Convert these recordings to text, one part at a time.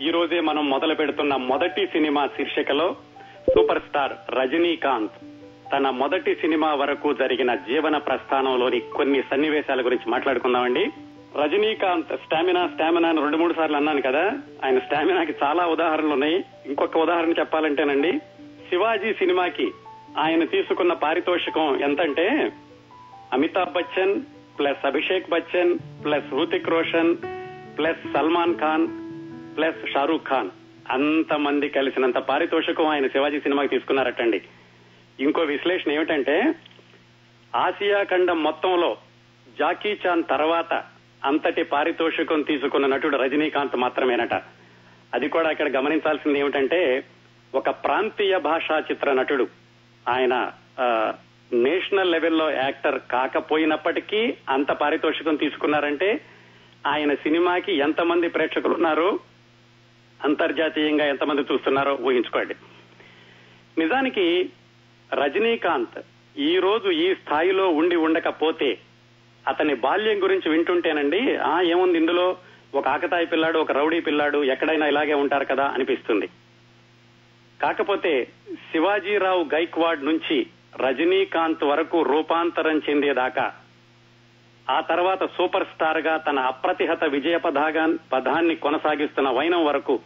ఈ రోజే మనం మొదలు పెడుతున్న మొదటి సినిమా శీర్షికలో సూపర్ స్టార్ రజనీకాంత్ తన మొదటి సినిమా వరకు జరిగిన జీవన ప్రస్థానంలోని కొన్ని సన్నివేశాల గురించి మాట్లాడుకుందామండి. రజనీకాంత్ స్టామినా స్టామినా అని రెండు మూడు సార్లు అన్నాను కదా ఆయన స్టామినాకి చాలా ఉదాహరణలు ఉన్నాయి. ఇంకొక ఉదాహరణ చెప్పాలంటేనండి శివాజీ సినిమాకి ఆయన తీసుకున్న పారితోషికం ఎంతంటే Amitabh Bachchan plus Abhishek Bachchan plus Hrithik Roshan plus Salman Khan plus Shahrukh Khan. అంతమంది కలిసినంత పారితోషికం ఆయన శివాజీ సినిమాకి తీసుకున్నారటండి. ఇంకో విశ్లేషణ ఏమిటంటే ఆసియా ఖండం మొత్తంలో జాకీ చాన్ తర్వాత అంతటి పారితోషికం తీసుకున్న నటుడు రజనీకాంత్ మాత్రమేనట. అది కూడా ఇక్కడ గమనించాల్సింది ఏమిటంటే ఒక ప్రాంతీయ భాషా చిత్ర నటుడు ఆయన నేషనల్ లెవెల్లో యాక్టర్ కాకపోయినప్పటికీ అంత పారితోషికం తీసుకున్నారంటే ఆయన సినిమాకి ఎంతమంది ప్రేక్షకులు ఉన్నారు అంతర్జాతీయంగా ఎంతమంది చూస్తున్నారో ఊహించుకోండి. నిజానికి రజనీకాంత్ ఈ రోజు ఈ స్థాయిలో ఉండి ఉండకపోతే అతని బాల్యం గురించి వింటుంటేనండి ఆ ఏముంది ఇందులో? ఒక ఆకతాయి పిల్లాడు ఒక రౌడీ పిల్లాడు ఎక్కడైనా ఇలాగే ఉంటారు కదా అనిపిస్తుంది. కాకపోతే శివాజీరావు గైక్వాడ్ నుంచి రజనీకాంత్ వరకు రూపాంతరం చెందేదాకా ఆ తర్వాత సూపర్ స్టార్గా తన అప్రతిహత విజయ పదాగా పదాన్ని కొనసాగిస్తున్న వైనం వరకు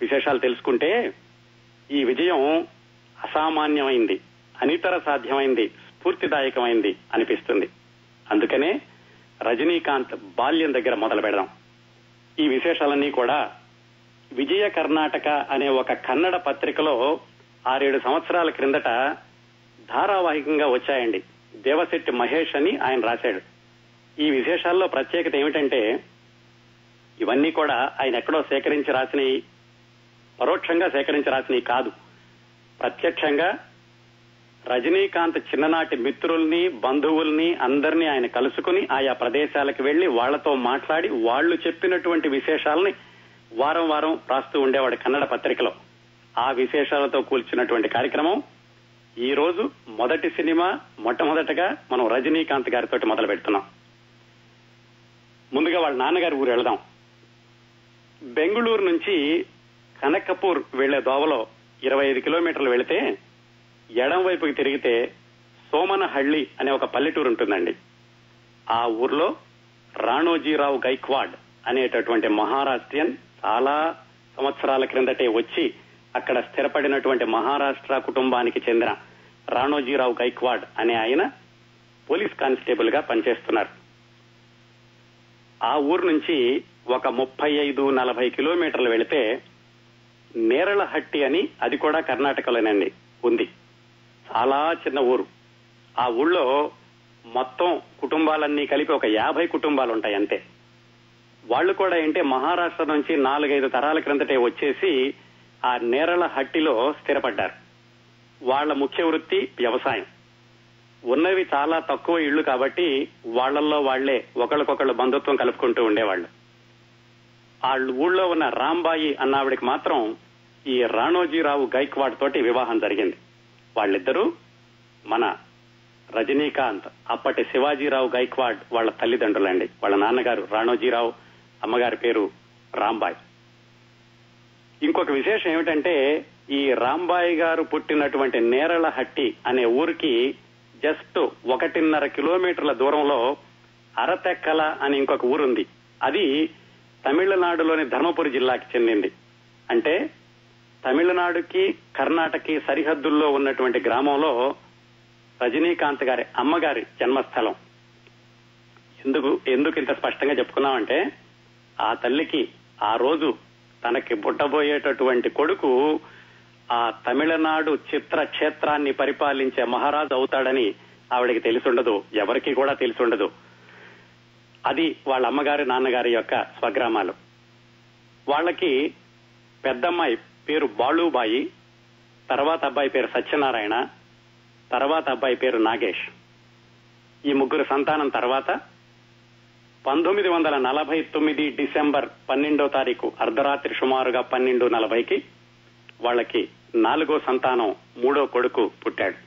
విశేషాలు తెలుసుకుంటే ఈ విజయం అసామాన్యమైంది అనితర సాధ్యమైంది స్ఫూర్తిదాయకమైంది అనిపిస్తుంది. అందుకనే రజనీకాంత్ బాల్యం దగ్గర మొదలు పెడదాం. ఈ విశేషాలన్నీ కూడా విజయ కర్ణాటక అనే ఒక కన్నడ పత్రికలో ఆరేడు సంవత్సరాల క్రిందట ధారావాహికంగా వచ్చాయండి. దేవశెట్టి మహేష్ అని ఆయన రాశాడు. ఈ విశేషాల్లో ప్రత్యేకత ఏమిటంటే ఇవన్నీ కూడా ఆయన ఎక్కడో సేకరించి రాసినవి పరోక్షంగా సేకరించి రాసినవి కాదు. ప్రత్యక్షంగా రజనీకాంత్ చిన్ననాటి మిత్రుల్ని బంధువుల్ని అందరినీ ఆయన కలుసుకుని ఆయా ప్రదేశాలకు వెళ్ళి వాళ్ళతో మాట్లాడి వాళ్ళు చెప్పినటువంటి విశేషాలని వారం వారం రాస్తూ ఉండేవాడు కన్నడ పత్రికలో. ఆ విశేషాలతో కూల్చినటువంటి కార్యక్రమం ఈ రోజు మొదటి సినిమా మొట్టమొదటగా మనం రజనీకాంత్ గారితో మొదలు పెడుతున్నాం ముందుగా వాళ్ళ నాన్నగారి ఊరు వెళదాం. బెంగుళూరు నుంచి కనకపూర్ వెళ్ళే దోవలో ఇరవై ఐదు కిలోమీటర్లు వెళితే ఎడం వైపుకి తిరిగితే సోమనహళ్ళి అనే ఒక పల్లెటూరు ఉంటుందండి. ఆ ఊర్లో రాణోజీరావు గైక్వాడ్ అనేటటువంటి మహారాష్ట్రియన్ చాలా సంవత్సరాల క్రిందటే వచ్చి అక్కడ స్థిరపడినటువంటి మహారాష్ట్ర కుటుంబానికి చెందిన రాణోజీరావు గైక్వాడ్ అనే ఆయన పోలీస్ కానిస్టేబుల్గా పనిచేస్తున్నారు. ఆ ఊరు నుంచి ఒక ముప్పై ఐదు నలభై కిలోమీటర్లు వెళితే నేరళహట్టి అని అది కూడా కర్ణాటకలోనండి ఉంది. చాలా చిన్న ఊరు. ఆ ఊళ్ళో మొత్తం కుటుంబాలన్నీ కలిపి ఒక యాభై కుటుంబాలు ఉంటాయి అంతే. వాళ్ళు కూడా ఏంటి మహారాష్ట్ర నుంచి నాలుగైదు తరాల క్రిందటే వచ్చేసి ఆ నేరళ హట్టిలో స్థిరపడ్డారు. వాళ్ళ ముఖ్య వృత్తి వ్యవసాయం. ఉన్నవి చాలా తక్కువ ఇళ్ళు కాబట్టి వాళ్ళల్లో వాళ్ళే ఒకళ్ళకొకళ్ళు బంధుత్వం కలుపుకుంటూ ఉండేవాళ్ళు. వాళ్ళ ఊళ్ళో ఉన్న రాంబాయి అన్నావిడికి మాత్రం ఈ రాణోజీరావు గైక్వాడ్ తోటి వివాహం జరిగింది. వాళ్ళిద్దరూ మన రజనీకాంత్ అప్పటి శివాజీరావు గైక్వాడ్ వాళ్ళ తల్లిదండ్రులండి. వాళ్ళ నాన్నగారు రాణోజీరావు అమ్మగారి పేరు రాంబాయ్. ఇంకొక విశేషం ఏమిటంటే ఈ రాంబాయి గారు పుట్టినటువంటి నేరళహట్టి అనే ఊరికి జస్ట్ ఒకటిన్నర కిలోమీటర్ల దూరంలో అరతెక్కల అని ఇంకొక ఊరుంది. అది తమిళనాడులోని ధర్మపురి జిల్లాకి చెందింది. అంటే తమిళనాడుకి కర్ణాటకకి సరిహద్దుల్లో ఉన్నటువంటి గ్రామంలో రజనీకాంత్ గారి అమ్మగారి జన్మస్థలం. ఎందుకు ఎందుకు ఇంత స్పష్టంగా చెప్పుకున్నామంటే ఆ తల్లికి ఆ రోజు తనకి పుట్టబోయేటటువంటి కొడుకు ఆ తమిళనాడు చిత్ర క్షేత్రాన్ని పరిపాలించే మహారాజు అవుతాడని ఆవిడకి తెలిసుండదు ఎవరికి కూడా తెలిసుండదు. అది వాళ్ళ అమ్మగారి నాన్నగారి యొక్క స్వగ్రామాలు. వాళ్ళకి పెద్దమ్మాయి పేరు బాలుబాయి తర్వాత అబ్బాయి పేరు సత్యనారాయణ తర్వాత అబ్బాయి పేరు నాగేష్. ఈ ముగ్గురు సంతానం తర్వాత పంతొమ్మిది వందల నలభై తొమ్మిది డిసెంబర్ పన్నెండో తారీఖు అర్ధరాత్రి సుమారుగా పన్నెండు నలభైకి వాళ్ళకి నాలుగో సంతానం మూడో కొడుకు పుట్టాడు.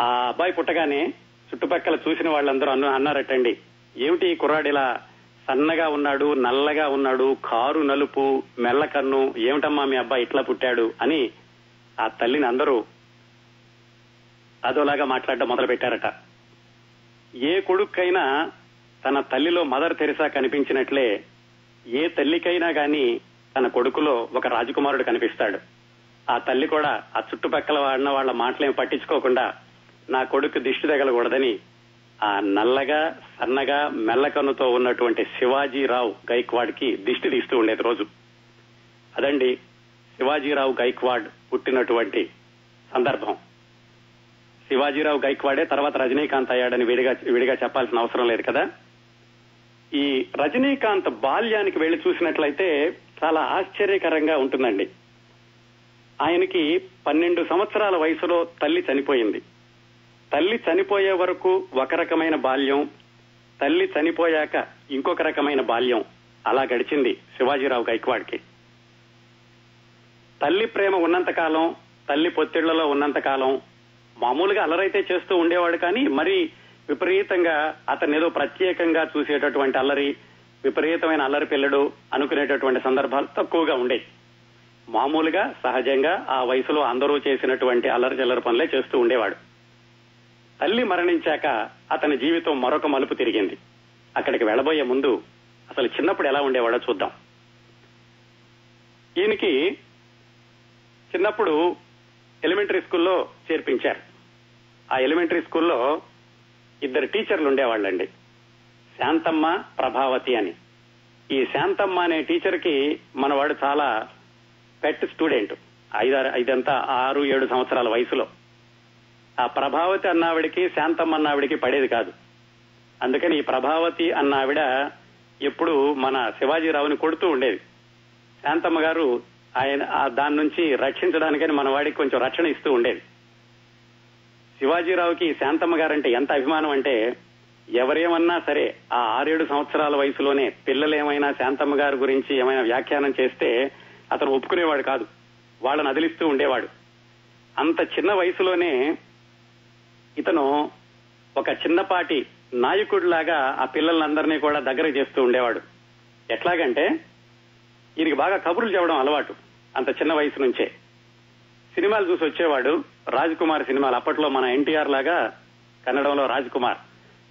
ఆ అబ్బాయి పుట్టగానే చుట్టుపక్కల చూసిన వాళ్ళందరూ అన్న అన్నారటండి. ఏమిటి ఈ కుర్రాడు ఇలా సన్నగా ఉన్నాడు నల్లగా ఉన్నాడు కారు నలుపు మెల్లకన్ను ఏమిటమ్మా మీ అబ్బాయి ఇట్లా పుట్టాడు అని ఆ తల్లిని అందరూ అదోలాగా మాట్లాడడం మొదలు పెట్టారట ఏ కొడుకైనా తన తల్లిలో మదర్ తెరిసా కనిపించినట్లే ఏ తల్లికైనా గాని తన కొడుకులో ఒక రాజకుమారుడు కనిపిస్తాడు. ఆ తల్లి కూడా ఆ చుట్టుపక్కల వాడిన వాళ్ళ మాటలేమి పట్టించుకోకుండా నా కొడుకు దిష్టి తగలకూడదని ఆ నల్లగా సన్నగా మెల్లకన్నుతో ఉన్నటువంటి శివాజీరావు గైక్వాడ్కి దిష్టి తీస్తూ ఉండేది రోజు. అదండి శివాజీరావు గైక్వాడ్ పుట్టినటువంటి సందర్భం. శివాజీరావు గైక్వాడే తర్వాత రజనీకాంత్ అయ్యాడని విడిగా విడిగా చెప్పాల్సిన అవసరం లేదు కదా? ఈ రజనీకాంత్ బాల్యానికి వెళ్ళి చూసినట్లయితే చాలా ఆశ్చర్యకరంగా ఉంటుందండి. ఆయనకి పన్నెండు సంవత్సరాల వయసులో తల్లి చనిపోయింది. తల్లి చనిపోయే వరకు ఒక రకమైన బాల్యం తల్లి చనిపోయాక ఇంకొక రకమైన బాల్యం. అలా గడిచింది శివాజీరావు గైక్వాడ్కి. తల్లి ప్రేమ ఉన్నంతకాలం తల్లి పొత్తిళ్ళలో ఉన్నంతకాలం మామూలుగా అల్లరైతే చేస్తూ ఉండేవాడు కానీ మరి విపరీతంగా అతను ఏదో ప్రత్యేకంగా చూసేటటువంటి అల్లరి విపరీతమైన అల్లరి పిల్లడు అనుకునేటటువంటి సందర్భాలు తక్కువగా ఉండేవి. మామూలుగా సహజంగా ఆ వయసులో అందరూ చేసినటువంటి అల్లరి చిల్లర పనులే చేస్తూ ఉండేవాడు. తల్లి మరణించాక అతని జీవితం మరొక మలుపు తిరిగింది. అక్కడికి వెళ్ళబోయే ముందు అసలు చిన్నప్పుడు ఎలా ఉండేవాడో చూద్దాం. ఈయనకి చిన్నప్పుడు ఎలిమెంటరీ స్కూల్లో చేర్పించారు. ఆ ఎలిమెంటరీ స్కూల్లో ఇద్దరు టీచర్లు ఉండేవాళ్ళండి. శాంతమ్మ ప్రభావతి అని. ఈ శాంతమ్మ అనే టీచర్కి మనవాడు చాలా పెట్ స్టూడెంట్. ఐదారు ఐదంతా ఆరు ఏడు సంవత్సరాల వయసులో. ఆ ప్రభావతి అన్నావిడికి శాంతమ్మ అన్నావిడికి పడేది కాదు. అందుకని ఈ ప్రభావతి అన్నావిడ ఎప్పుడు మన శివాజీరావుని కొడుతూ ఉండేది. శాంతమ్మ గారు ఆయన దాని నుంచి రక్షించడానికని మన వాడికి కొంచెం రక్షణ ఇస్తూ ఉండేది. శివాజీరావుకి శాంతమ్మ గారంటే ఎంత అభిమానం అంటే ఎవరేమన్నా సరే ఆ ఆరేడు సంవత్సరాల వయసులోనే పిల్లలేమైనా శాంతమ్మ గారి గురించి ఏమైనా వ్యాఖ్యానం చేస్తే అతను ఒప్పుకునేవాడు కాదు. వాళ్ళని అదిలిస్తూ ఉండేవాడు. అంత చిన్న వయసులోనే ఇతను ఒక చిన్నపాటి నాయకుడిలాగా ఆ పిల్లలందరినీ కూడా దగ్గర చేస్తూ ఉండేవాడు. ఎట్లాగంటే ఈయనకి బాగా కబుర్లు చెప్పడం అలవాటు అంత చిన్న వయసు నుంచే. సినిమాలు చూసి వచ్చేవాడు రాజ్ కుమార్ సినిమాలు అప్పట్లో మన ఎన్టీఆర్ లాగా కన్నడంలో రాజ్ కుమార్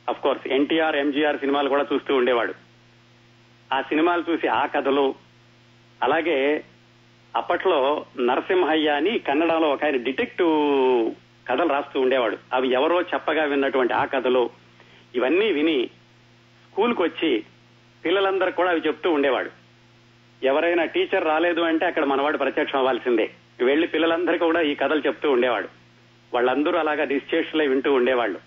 అఫ్ కోర్స్ ఎన్టీఆర్ ఎంజీఆర్ సినిమాలు కూడా చూస్తూ ఉండేవాడు. ఆ సినిమాలు చూసి ఆ కథలు అలాగే అప్పట్లో నరసింహయ్య అని కన్నడంలో ఒక ఆయన డిటెక్టివ్ కథలు రాస్తూ ఉండేవాడు. అవి ఎవరో చెప్పగా విన్నటువంటి ఆ కథలు ఇవన్నీ విని స్కూల్కి వచ్చి పిల్లలందరూ కూడా అవి చెప్తూ ఉండేవాడు. ఎవరైనా టీచర్ రాలేదు అంటే అక్కడ మనవాడు ప్రత్యక్షం అవ్వాల్సిందే. వెళ్ళి పిల్లలందరికీ కూడా ఈ కథలు చెప్తూ ఉండేవాడు. వాళ్ళందరూ అలాగా నిశ్చేష్లై వింటూ ఉండేవాళ్ళు.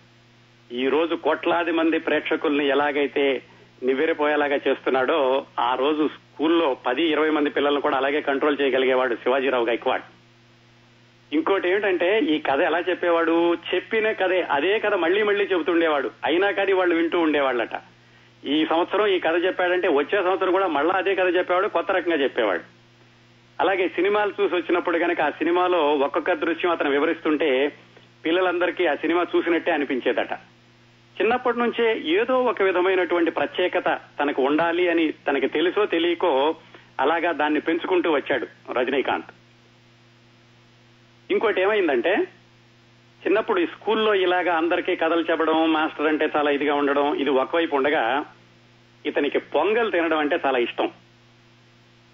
ఈ రోజు కోట్లాది మంది ప్రేక్షకుల్ని ఎలాగైతే నివ్వెరపోయేలాగా చేస్తున్నాడో ఆ రోజు స్కూల్లో పది ఇరవై మంది పిల్లలను కూడా అలాగే కంట్రోల్ చేయగలిగేవాడు శివాజీరావు గైక్వాడ్. ఇంకోటి ఏమిటంటే ఈ కథ ఎలా చెప్పేవాడు? చెప్పిన కథే అదే కథ మళ్ళీ మళ్ళీ చెబుతుండేవాడు. అయినా కానీ వాళ్ళు వింటూ ఉండేవాళ్ళట. ఈ సంవత్సరం ఈ కథ చెప్పాడంటే వచ్చే సంవత్సరం కూడా మళ్ళా అదే కథ చెప్పేవాడు కొత్త రకంగా చెప్పేవాడు. అలాగే సినిమాలు చూసి వచ్చినప్పుడు కనుక ఆ సినిమాలో ఒక్కొక్క దృశ్యం అతను వివరిస్తుంటే పిల్లలందరికీ ఆ సినిమా చూసినట్టే అనిపించేదట. చిన్నప్పటి నుంచే ఏదో ఒక విధమైనటువంటి ప్రత్యేకత తనకు ఉండాలి అని తనకి తెలుసో తెలియకో అలాగా దాన్ని పెంచుకుంటూ వచ్చాడు రజనీకాంత్. ఇంకోటి ఏమైందంటే చిన్నప్పుడు ఈ స్కూల్లో ఇలాగా అందరికీ కథలు చెప్పడం మాస్టర్ అంటే చాలా ఇదిగా ఉండడం ఇది ఒకవైపు ఉండగా ఇతనికి పొంగల్ తినడం అంటే చాలా ఇష్టం.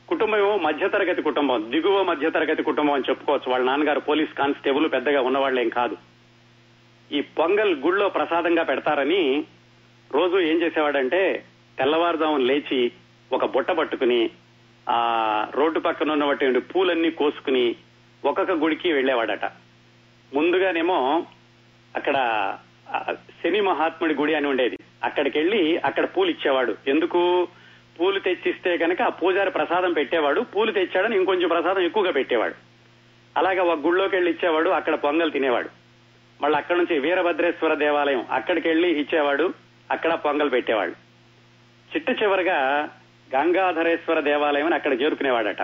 కుటుంబం మధ్యతరగతి కుటుంబం దిగువ మధ్యతరగతి కుటుంబం అని చెప్పుకోవచ్చు. వాళ్ళ నాన్నగారు పోలీస్ కానిస్టేబుల్ పెద్దగా ఉన్నవాళ్ళేం కాదు. ఈ పొంగల్ గుళ్ళో ప్రసాదంగా పెడతారని రోజు ఏం చేసేవాడంటే తెల్లవారుజామున లేచి ఒక బుట్ట పట్టుకుని ఆ రోడ్డు పక్కన ఉన్నటువంటి పూలన్నీ కోసుకుని ఒక్కొక్క గుడికి వెళ్ళేవాడట ముందుగానేమో అక్కడ శని మహాత్ముడి గుడి అని ఉండేది. అక్కడికి వెళ్ళి అక్కడ పూలు ఇచ్చేవాడు. ఎందుకు? పూలు తెచ్చిస్తే కనుక ఆ పూజారి ప్రసాదం పెట్టేవాడు. పూలు తెచ్చాడని ఇంకొంచెం ప్రసాదం ఎక్కువగా పెట్టేవాడు. అలాగా ఒక గుళ్ళోకి వెళ్ళి ఇచ్చేవాడు అక్కడ పొంగల్ తినేవాడు. మళ్ళీ అక్కడ నుంచి వీరభద్రేశ్వర దేవాలయం అక్కడికి వెళ్ళి ఇచ్చేవాడు అక్కడ పొంగల్ పెట్టేవాడు చిట్ట చివరగా గంగాధరేశ్వర దేవాలయం అని అక్కడ చేరుకునేవాడట.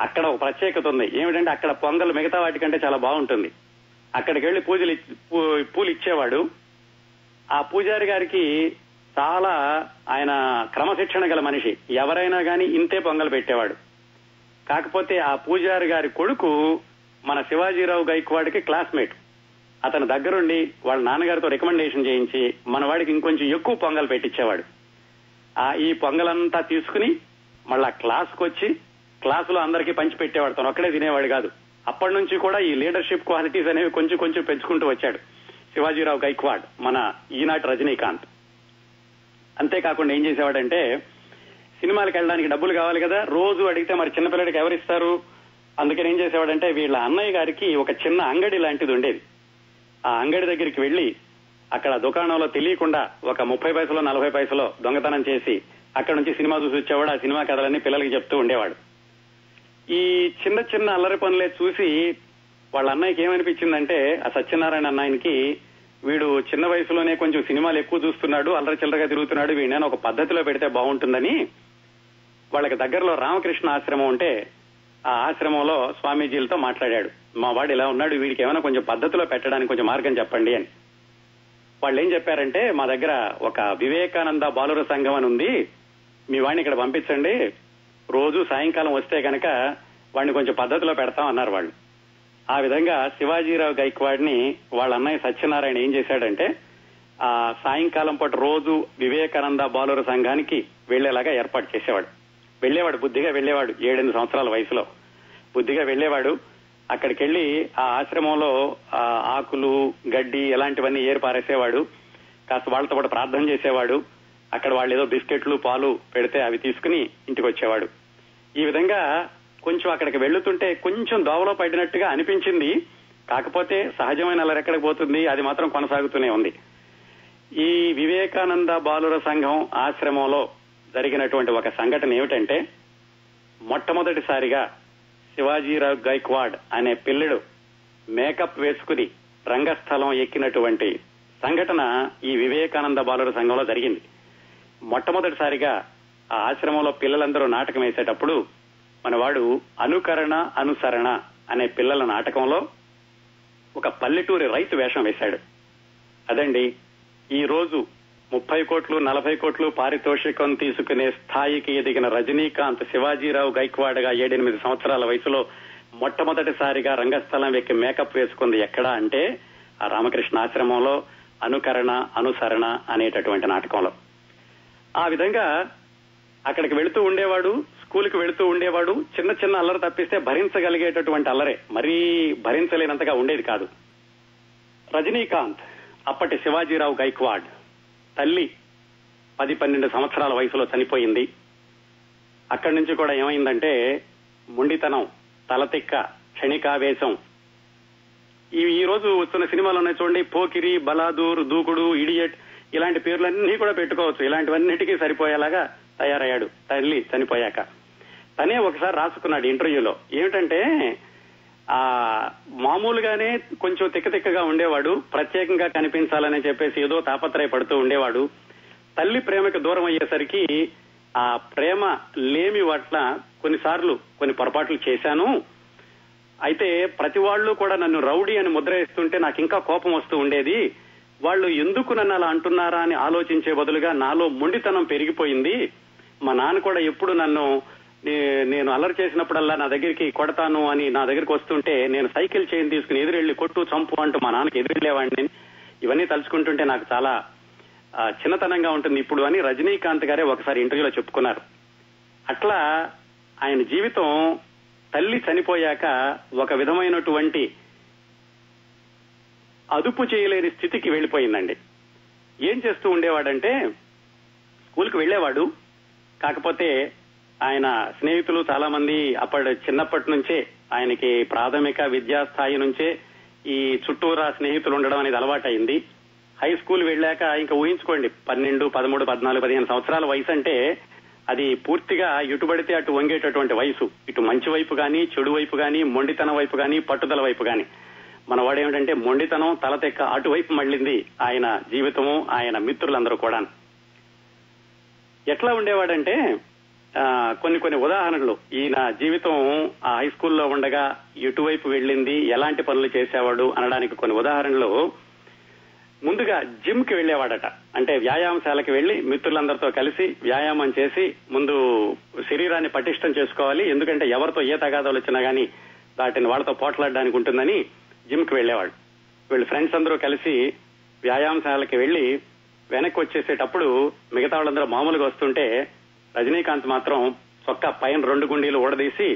అక్కడ ఒక ప్రత్యేకత ఉంది. ఏమిటంటే అక్కడ పొంగల్ మిగతా వాటికంటే చాలా బాగుంటుంది. అక్కడికి వెళ్ళి పూజలు పూ- పూలు ఇచ్చేవాడు. ఆ పూజారి గారికి చాలా ఆయన క్రమశిక్షణ గల మనిషి. ఎవరైనా గాని ఇంతే పొంగల్ పెట్టేవాడు. కాకపోతే ఆ పూజారి గారి కొడుకు మన శివాజీరావు గైక్వాడికి క్లాస్మేట్. అతని దగ్గరుండి వాళ్ళ నాన్నగారితో రికమెండేషన్ చేయించి మన వాడికి ఇంకొంచెం ఎక్కువ పొంగల్ పెట్టించేవాడు ఆ ఈ పొంగలంతా తీసుకుని మళ్ళా క్లాస్కి వచ్చి క్లాసులో అందరికీ పంచి పెట్టేవాడు. తను ఒక్కడే తినేవాడు కాదు. అప్పటి నుంచి కూడా ఈ లీడర్షిప్ క్వాలిటీస్ అనేవి కొంచెం కొంచెం పెంచుకుంటూ వచ్చాడు. శివాజీరావు గైక్వాడ్ మన ఈనాటి రజనీకాంత్. అంతేకాకుండా ఏం చేసేవాడంటే సినిమాలకు వెళ్ళడానికి డబ్బులు కావాలి కదా రోజు అడిగితే మరి చిన్నపిల్లడికి ఎవరిస్తారు అందుకని ఏం చేసేవాడంటే వీళ్ళ అన్నయ్య గారికి ఒక చిన్న అంగడి లాంటిది ఉండేది. ఆ అంగడి దగ్గరికి వెళ్ళి అక్కడ దుకాణంలో తెలియకుండా ఒక ముప్పై పైసలో నలభై పైసలో దొంగతనం చేసి అక్కడ నుంచి సినిమా చూసి వచ్చేవాడు. ఆ సినిమా కథలన్నీ పిల్లలకి చెప్తూ ఉండేవాడు. ఈ చిన్న చిన్న అల్లరి పనులే చూసి వాళ్ళ అన్నయ్యకి ఏమనిపించిందంటే ఆ సత్యనారాయణ అన్నయ్యకి వీడు చిన్న వయసులోనే కొంచెం సినిమాలు ఎక్కువ చూస్తున్నాడు అల్లరి చిల్లరగా తిరుగుతున్నాడు వీడిని ఒక పద్ధతిలో పెడితే బాగుంటుందని వాళ్ళకి దగ్గరలో రామకృష్ణ ఆశ్రమం ఉంటే ఆ ఆశ్రమంలో స్వామీజీలతో మాట్లాడాడు. మా వాడు ఇలా ఉన్నాడు వీడికి ఏమైనా కొంచెం పద్ధతిలో పెట్టడానికి కొంచెం మార్గం చెప్పండి అని. వాళ్ళు ఏం చెప్పారంటే మా దగ్గర ఒక వివేకానంద బాలుర సంఘం అని ఉంది మీ వాడిని ఇక్కడ పంపించండి రోజు సాయంకాలం వస్తే కనుక వాడిని కొంచెం పద్ధతిలో పెడతాం అన్నారు వాళ్ళు. ఆ విధంగా శివాజీరావు గైక్వాడ్ని వాళ్ళ అన్నయ్య సత్యనారాయణ ఏం చేశాడంటే ఆ సాయంకాలం పాటు రోజు వివేకానంద బాలుర సంఘానికి వెళ్ళేలాగా ఏర్పాటు చేసేవాడు. వెళ్ళేవాడు బుద్ధిగా వెళ్ళేవాడు ఏడెనిమిది సంవత్సరాల వయసులో. బుద్ధిగా వెళ్ళేవాడు అక్కడికి వెళ్ళి ఆ ఆశ్రమంలో ఆకులు గడ్డి ఇలాంటివన్నీ ఏరు పారేసేవాడు కాస్త వాళ్ళతో పాటు ప్రార్థన చేసేవాడు. అక్కడ వాళ్ళు ఏదో బిస్కెట్లు పాలు పెడితే అవి తీసుకుని ఇంటికి వచ్చేవాడు ఈ విధంగా కొంచెం అక్కడికి వెళ్తుంటే కొంచెం దోవలో పడినట్టుగా అనిపించింది. కాకపోతే సహజమైన అలా ఎక్కడికి పోతుంది? అది మాత్రం కొనసాగుతూనే ఉంది. ఈ వివేకానంద బాలుర సంఘం ఆశ్రమంలో జరిగినటువంటి ఒక సంఘటన ఏమిటంటే మొట్టమొదటిసారిగా శివాజీరావు గైక్వాడ్ అనే పిల్లడు మేకప్ వేసుకుని రంగస్థలం ఎక్కినటువంటి సంఘటన ఈ వివేకానంద బాలుర సంఘంలో జరిగింది. మొట్టమొదటిసారిగా ఆ ఆశ్రమంలో పిల్లలందరూ నాటకం వేసేటప్పుడు మనవాడు అనుకరణ అనుసరణ అనే పిల్లల నాటకంలో ఒక పల్లెటూరి రైతు వేషం వేశాడు. అదండి ఈ రోజు ముప్పై కోట్లు నలభై కోట్లు పారితోషికం తీసుకునే స్థాయికి ఎదిగిన రజనీకాంత్ శివాజీరావు గైక్వాడ్గా ఏడెనిమిది సంవత్సరాల వయసులో మొట్టమొదటిసారిగా రంగస్థలం ఎక్కి మేకప్ వేసుకుంది ఎక్కడా అంటే ఆ రామకృష్ణ ఆశ్రమంలో అనుకరణ అనుసరణ అనేటటువంటి నాటకంలో. ఆ విధంగా అక్కడికి వెళుతూ ఉండేవాడు స్కూల్కి వెళుతూ ఉండేవాడు చిన్న చిన్న అల్లరి తప్పిస్తే భరించగలిగేటటువంటి అల్లరే. మరీ భరించలేనంతగా ఉండేది కాదు. రజనీకాంత్ అప్పటి శివాజీరావు గైక్వాడ్ తల్లి పది పన్నెండు సంవత్సరాల వయసులో చనిపోయింది. అక్కడి నుంచి కూడా ఏమైందంటే ముండితనం తలతిక్క క్షణికావేశం. ఈ ఈ రోజు వస్తున్న సినిమాలు ఉన్నాయి చూడండి పోకిరి బలాదూర్ దూకుడు ఇడియట్ ఇలాంటి పేర్లన్నీ కూడా పెట్టుకోవచ్చు. ఇలాంటివన్నిటికీ సరిపోయేలాగా తయారయ్యాడు తల్లి చనిపోయాక. తనే ఒకసారి రాసుకున్నాడు ఇంటర్వ్యూలో. ఏమిటంటే ఆ మామూలుగానే కొంచెం తిక్క తిక్కగా ఉండేవాడు ప్రత్యేకంగా కనిపించాలని చెప్పేసి ఏదో తాపత్రయపడుతూ ఉండేవాడు. తల్లి ప్రేమకి దూరం అయ్యేసరికి ఆ ప్రేమ లేమి పట్ల కొన్నిసార్లు కొన్ని పొరపాట్లు చేశాను. అయితే ప్రతి వాళ్ళు కూడా నన్ను రౌడీ అని ముద్ర వేస్తుంటే నాకు ఇంకా కోపం వస్తూ ఉండేది. వాళ్ళు ఎందుకు నన్ను అలా అంటున్నారా అని ఆలోచించే బదులుగా నాలో మొండితనం పెరిగిపోయింది. మా నాన్న కూడా ఎప్పుడు నన్ను నేను అల్లరి చేసినప్పుడల్లా నా దగ్గరికి కొడతాను అని నా దగ్గరికి వస్తుంటే నేను సైకిల్ చైన్ తీసుకుని ఎదురెళ్ళి కొట్టు చంపు అంటూ మా నాన్నకి ఎదురెళ్ళేవాడిని ఇవన్నీ తలుచుకుంటుంటే నాకు చాలా చిన్నతనంగా ఉంటుంది ఇప్పుడు అని రజనీకాంత్ గారే ఒకసారి ఇంటర్వ్యూలో చెప్పుకున్నారు. అట్లా ఆయన జీవితం తల్లి చనిపోయాక ఒక విధమైనటువంటి అదుపు చేయలేని స్థితికి వెళ్ళిపోయిందండి. ఏం చేస్తూ ఉండేవాడంటే స్కూల్కి వెళ్ళేవాడు కాకపోతే ఆయన స్నేహితులు చాలా మంది అప్పటి చిన్నప్పటి నుంచే ఆయనకి ప్రాథమిక విద్యా స్థాయి నుంచే ఈ చుట్టూరా స్నేహితులు ఉండడం అనేది అలవాటైంది. హై స్కూల్ వెళ్ళాక ఇంకా ఊహించుకోండి పన్నెండు పదమూడు పద్నాలుగు పదిహేను సంవత్సరాల వయసు అంటే అది పూర్తిగా ఇటుబడితే అటు వంగేటటువంటి వయసు. ఇటు మంచి వైపు గాని చెడు వైపు గాని మొండితనం వైపు గాని పట్టుదల వైపు గాని. మన వాడు ఏమిటంటే మొండితనం తలతెక్క అటువైపు మళ్ళింది ఆయన జీవితము ఆయన మిత్రులందరూ కూడా ఎట్లా ఉండేవాడంటే కొన్ని కొన్ని ఉదాహరణలు. ఈయన జీవితం ఆ హై స్కూల్లో ఉండగా ఎటువైపు వెళ్ళింది ఎలాంటి పనులు చేసేవాడు అనడానికి కొన్ని ఉదాహరణలు. ముందుగా జిమ్కి వెళ్ళేవాడట అంటే వ్యాయామశాలకి వెళ్ళి మిత్రులందరితో కలిసి వ్యాయామం చేసి ముందు శరీరాన్ని పటిష్టం చేసుకోవాలి. ఎందుకంటే ఎవరితో ఏ తగాదాలు వచ్చినా గానీ వాటిని వాళ్ళతో పోట్లాడడానికి ఉంటుందని జిమ్కి వెళ్ళేవాళ్ళు వీళ్ళు ఫ్రెండ్స్ అందరూ కలిసి వ్యాయామశాలకి వెళ్ళి వెనక్కి వచ్చేసేటప్పుడు మిగతా వాళ్ళందరూ మామూలుగా వస్తుంటే రజనీకాంత్ మాత్రం చొక్కా పైన రెండు గుండీలు ఊడదీసి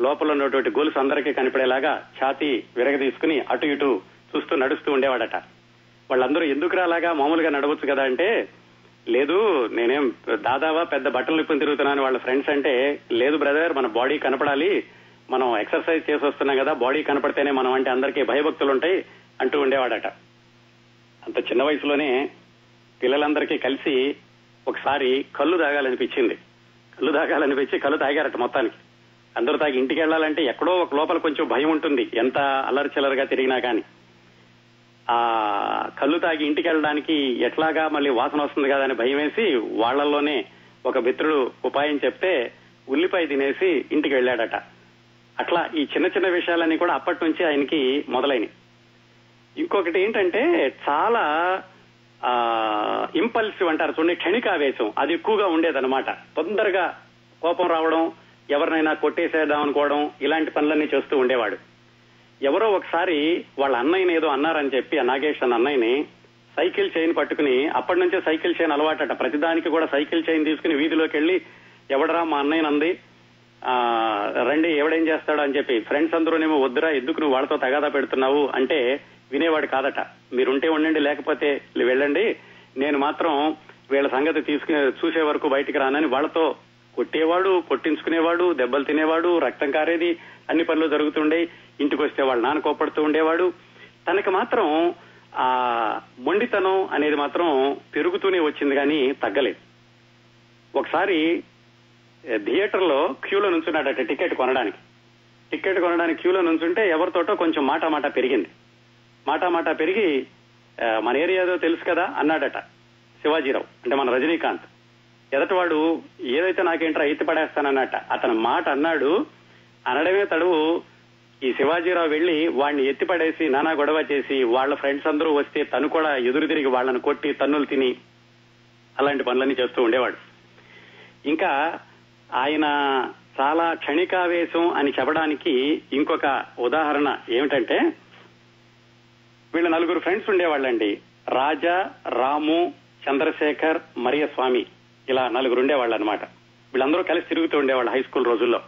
లోపల ఉన్నటువంటి గొలుసు అందరికీ కనిపడేలాగా ఛాతీ విరగదీసుకుని అటు ఇటు చూస్తూ నడుస్తూ ఉండేవాడట. వాళ్ళందరూ ఎందుకు రాలాగా మామూలుగా నడవచ్చు కదా అంటే లేదు నేనేం దాదావా పెద్ద బట్టలు నిప్పుని తిరుగుతున్నాను వాళ్ళ ఫ్రెండ్స్ అంటే లేదు బ్రదర్ మన బాడీ కనపడాలి మనం ఎక్సర్సైజ్ చేసి వస్తున్నాం కదా బాడీ కనపడితేనే మనం అంటే అందరికీ భయభక్తులు ఉంటాయి అంటూ ఉండేవాడట. అంత చిన్న వయసులోనే పిల్లలందరికీ కలిసి ఒకసారి కళ్ళు తాగాలనిపించింది. కళ్ళు తాగాలనిపించి కళ్ళు తాగారట మొత్తానికి. అందరూ తాగి ఇంటికి వెళ్ళాలంటే ఎక్కడో ఒక లోపల కొంచెం భయం ఉంటుంది ఎంత అల్లరి చిల్లరగా తిరిగినా కానీ ఆ కళ్ళు తాగి ఇంటికి వెళ్ళడానికి ఎట్లాగా మళ్ళీ వాసన వస్తుంది కదా అని భయం వేసి వాళ్ళలోనే ఒక మిత్రుడు ఉపాయం చెప్తే ఉల్లిపాయ తినేసి ఇంటికి వెళ్ళాడట. అట్లా ఈ చిన్న చిన్న విషయాలన్నీ కూడా అప్పటి నుంచి ఆయనకి మొదలైనవి. ఇంకొకటి ఏంటంటే చాలా ఇంపల్సివ్ అంటారు చూడండి క్షణికావేశం. అది ఎక్కువగా ఉండేదన్నమాట. తొందరగా కోపం రావడం ఎవరినైనా కొట్టేసేద్దాం అనుకోవడం ఇలాంటి పనులన్నీ చేస్తూ ఉండేవాడు. ఎవరో ఒకసారి వాళ్ళ అన్నయ్యని ఏదో అన్నారని చెప్పి ఆ నాగేష్ అన్న అన్నయ్యని సైకిల్ చైన్ పట్టుకుని అప్పటి నుంచే సైకిల్ చైన్ అలవాటట. ప్రతిదానికి కూడా సైకిల్ చైన్ తీసుకుని వీధిలోకి వెళ్ళి ఎవడరా మా అన్నయ్య నంది రండి ఎవడేం చేస్తాడు అని చెప్పి. ఫ్రెండ్స్ అందరూనేమో వద్దురా ఎందుకు నువ్వు వాళ్ళతో తగాదా పెడుతున్నావు? అంటే వినేవాడు కాదట. మీరుంటే ఉండండి లేకపోతే వెళ్ళండి. నేను మాత్రం వీళ్ళ సంగతి తీసుకుని చూసే వరకు బయటికి రానని వాళ్ళతో కొట్టేవాడు కొట్టించుకునేవాడు దెబ్బలు తినేవాడు రక్తం కారేది అన్ని పనులు జరుగుతుండే ఇంటికి వస్తే వాళ్ళ నాన్న కోపడుతూ ఉండేవాడు. తనకి మాత్రం ఆ మొండితనం అనేది మాత్రం పెరుగుతూనే వచ్చింది కానీ తగ్గలేదు. ఒకసారి థియేటర్లో క్యూలో నుంచున్నాడట టికెట్ కొనడానికి. టికెట్ కొనడానికి క్యూలో నుంచుంటే ఎవరితోటో కొంచెం మాట మాట పెరిగింది. మాట మాట పెరిగి మన ఏరియాదో తెలుసు కదా అన్నాడట శివాజీరావు అంటే మన రజనీకాంత్. ఎదటివాడు ఏదైతే నాకేంట్రా ఎత్తి పడేస్తానన్నట అతను మాట అన్నాడు. అనడమే తడువు ఈ శివాజీరావు వెళ్ళి వాడిని ఎత్తిపడేసి నానా గొడవ చేసి వాళ్ళ ఫ్రెండ్స్ అందరూ వస్తే తను కూడా ఎదురు తిరిగి వాళ్ళని కొట్టి తన్నులు తిని అలాంటి పనులన్నీ చేస్తూ ఉండేవాడు. ఇంకా ఆయన చాలా క్షణికావేశం అని చెప్పడానికి ఇంకొక ఉదాహరణ ఏమిటంటే వీళ్ళ నలుగురు ఫ్రెండ్స్ ఉండేవాళ్ళండి. రాజా రాము చంద్రశేఖర్ మరియ స్వామి ఇలా నలుగురు ఉండేవాళ్ళు అనమాట వీళ్ళందరూ కలిసి తిరుగుతూ ఉండేవాళ్ళు హై స్కూల్ రోజుల్లో.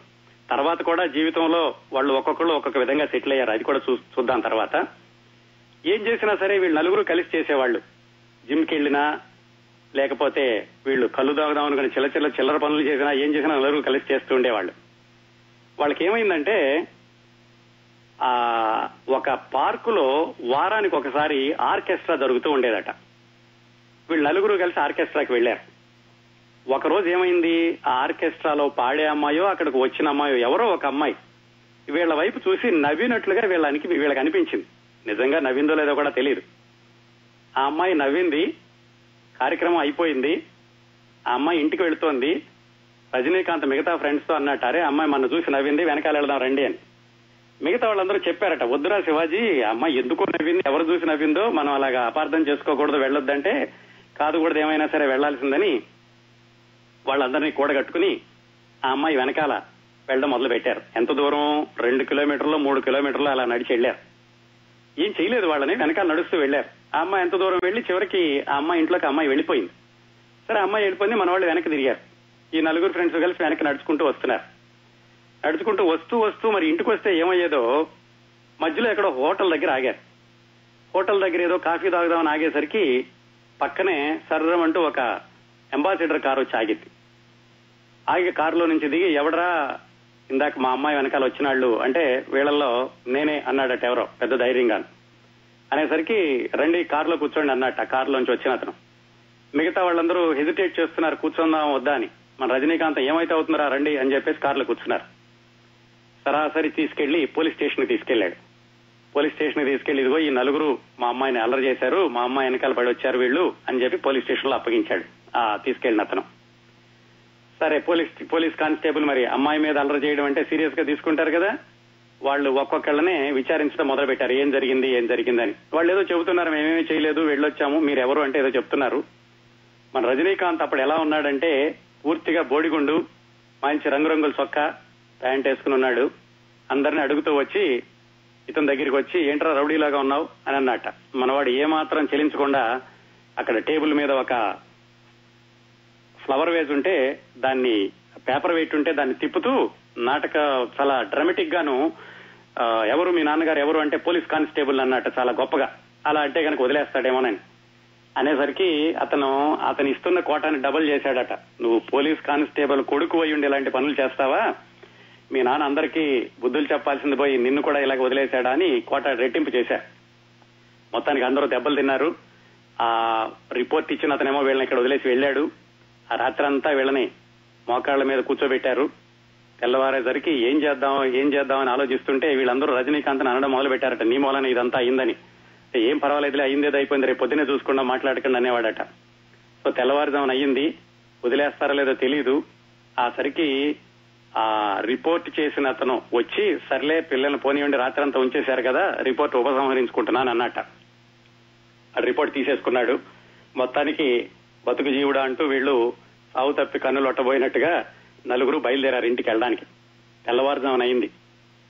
తర్వాత కూడా జీవితంలో వాళ్ళు ఒక్కొక్కళ్ళు ఒక్కొక్క విధంగా సెటిల్ అయ్యారు. అది కూడా చూ- చూద్దాం తర్వాత. ఏం చేసినా సరే వీళ్ళు నలుగురు కలిసి చేసేవాళ్ళు. జిమ్కి వెళ్ళినా లేకపోతే వీళ్ళు కళ్ళు తాగుదాం అనుకుని చిల్ల చిల్ల చిల్లర పనులు చేసినా ఏం చేసినా నలుగురు కలిసి చేస్తూ ఉండేవాళ్ళు. వాళ్ళకి ఏమైందంటే ఆ ఒక పార్కులో వారానికి ఒకసారి ఆర్కెస్ట్రా జరుగుతూ ఉండేదట. వీళ్ళు నలుగురు కలిసి ఆర్కెస్ట్రాకి వెళ్ళారు ఒకరోజు ఏమైంది? ఆ ఆర్కెస్ట్రాలో పాడే అమ్మాయో అక్కడికి వచ్చిన అమ్మాయో ఎవరో ఒక అమ్మాయి వీళ్ళ వైపు చూసి నవ్వినట్లుగా వీళ్ళనికి వీళ్ళకి అనిపించింది. నిజంగా నవ్విందో లేదో కూడా తెలియదు ఆ అమ్మాయి నవ్వింది కార్యక్రమం అయిపోయింది. ఆ అమ్మాయి ఇంటికి వెళుతోంది. రజనీకాంత్ మిగతా ఫ్రెండ్స్తో అన్నట్టు అరే అమ్మాయి మన చూసి నవ్వింది వెనకాల వెళదాం రండి అని. మిగతా వాళ్ళందరూ చెప్పారట వద్దురా శివాజీ అమ్మాయి ఎందుకు నవ్వింది ఎవరు చూసి నవ్విందో మనం అలాగా అపార్థం చేసుకోకూడదు వెళ్ళొద్దంటే కాదు కూడా ఏమైనా సరే వెళ్ళాల్సిందని వాళ్ళందరినీ కూడగట్టుకుని ఆ అమ్మాయి వెనకాల వెళ్ళడం మొదలు పెట్టారు ఎంత దూరం? రెండు కిలోమీటర్లు మూడు కిలోమీటర్లు అలా నడిచి వెళ్ళారు. ఏం చేయలేదు వాళ్ళని వెనకాల నడుస్తూ వెళ్ళారు. ఆ అమ్మాయి ఎంత దూరం వెళ్ళి చివరికి ఆ అమ్మాయి ఇంట్లోకి అమ్మాయి వెళ్ళిపోయింది. సరే అమ్మాయి వెళ్ళిపోయింది మన వాళ్ళు వెనక్కి తిరిగారు. ఈ నలుగురు ఫ్రెండ్స్ కలిసి వెనక్కి నడుచుకుంటూ వస్తున్నారు. నడుచుకుంటూ వస్తూ వస్తూ మరి ఇంటికి వస్తే ఏమయ్యేదో మధ్యలో ఎక్కడో హోటల్ దగ్గర ఆగారు. హోటల్ దగ్గర ఏదో కాఫీ తాగుదామని ఆగేసరికి పక్కనే సర్రం అంటూ ఒక అంబాసిడర్ కారు వచ్చి ఆగింది. ఆగి కారులో నుంచి దిగి ఎవడరా ఇందాక మా అమ్మాయి వెనకాల వచ్చినాళ్ళు అంటే వీళ్ళల్లో నేనే అన్నాడట ఎవరో పెద్ద ధైర్యంగా. అనేసరికి రండి కారులో కూర్చోండి అన్నట్ట కారులోంచి వచ్చిన అతను. మిగతా వాళ్ళందరూ హెజిటేట్ చేస్తున్నారు కూర్చుందాం వద్దా అని. మన రజనీకాంత్ ఏమైతే అవుతున్నారా రండి అని చెప్పేసి కారులో కూర్చున్నారు. సరాసరి తీసుకెళ్ళి పోలీస్ స్టేషన్ తీసుకెళ్ళాడు పోలీస్ స్టేషన్ తీసుకెళ్ళి ఇదిగో ఈ నలుగురు మా అమ్మాయిని అల్లరి చేశారు మా అమ్మాయి వెనకాల పడి వచ్చారు వీళ్ళు అని చెప్పి పోలీస్ స్టేషన్లో అప్పగించాడు ఆ తీసుకెళ్ళిన అతను. సరే పోలీస్ పోలీస్ కానిస్టేబుల్ మరి అమ్మాయి మీద అల్లరి చేయడం అంటే సీరియస్గా తీసుకుంటారు కదా? వాళ్ళు ఒక్కొక్కళ్ళనే విచారించడం మొదలు పెట్టారు ఏం జరిగింది ఏం జరిగిందని. వాళ్ళు ఏదో చెబుతున్నారు మేమేమీ చేయలేదు వెళ్ళొచ్చాము మీరు ఎవరు అంటే ఏదో చెప్తున్నారు. మన రజనీకాంత్ అప్పుడు ఎలా ఉన్నాడంటే పూర్తిగా బోడిగుండు మంచి రంగురంగుల చొక్కా ప్యాంట్ వేసుకుని ఉన్నాడు. అందరిని అడుగుతూ వచ్చి ఇతని దగ్గరికి వచ్చి ఏంట్రా రౌడీలాగా ఉన్నావు? అని అన్నట మనవాడు ఏమాత్రం చెలించకుండా అక్కడ టేబుల్ మీద ఒక ఫ్లవర్ వేజ్ ఉంటే దాన్ని పేపర్ వెయిట్ ఉంటే దాన్ని తిప్పుతూ నాటక చాలా డ్రామాటిక్ గాను ఎవరు మీ నాన్నగారు ఎవరు అంటే పోలీస్ కానిస్టేబుల్ అన్నట్టు చాలా గొప్పగా. అలా అంటే కనుక వదిలేస్తాడేమోనని. అనేసరికి అతను అతను ఇస్తున్న కోటాన్ని డబుల్ చేశాడట. నువ్వు పోలీస్ కానిస్టేబుల్ కొడుకు అయి ఉండి ఇలాంటి పనులు చేస్తావా? మీ నాన్న అందరికీ బుద్ధులు చెప్పాల్సింది పోయి నిన్ను కూడా ఇలాగ వదిలేశాడా అని కోట రెట్టింపు చేశా. మొత్తానికి అందరూ దెబ్బలు తిన్నారు. ఆ రిపోర్ట్ ఇచ్చిన అతనేమో వీళ్ళని ఇక్కడ వదిలేసి వెళ్ళాడు. ఆ రాత్రంతా వీళ్ళని మోకాళ్ళ మీద కూర్చోబెట్టారు. తెల్లవారేసరికి ఏం చేద్దాం ఏం చేద్దాం అని ఆలోచిస్తుంటే వీళ్ళందరూ రజనీకాంత్ అనడం మొదలు పెట్టారట నీ మూలన ఇదంతా అయిందని. ఏం పర్వాలేదులే అయిందేదో అయిపోయింది రేపు పొద్దునే చూసుకుండా మాట్లాడకుండా అనేవాడట. సో తెల్లవారుజామున అయ్యింది. వదిలేస్తారో లేదో తెలీదు. ఆ సరికి ఆ రిపోర్ట్ చేసిన అతను వచ్చి సర్లే పిల్లల్ని పోనీయండి రాత్రంతా ఉంచేశారు కదా రిపోర్ట్ ఉపసంహరించుకుంటున్నాను అన్నట్ట ఆ రిపోర్ట్ తీసేసుకున్నాడు. మొత్తానికి బతుకు జీవుడా అంటూ వీళ్ళు సావు తప్పి కన్నులు ఒట్టబోయినట్టుగా నలుగురు బయలుదేరారు ఇంటికి వెళ్ళడానికి. తెల్లవారుజామున అయింది.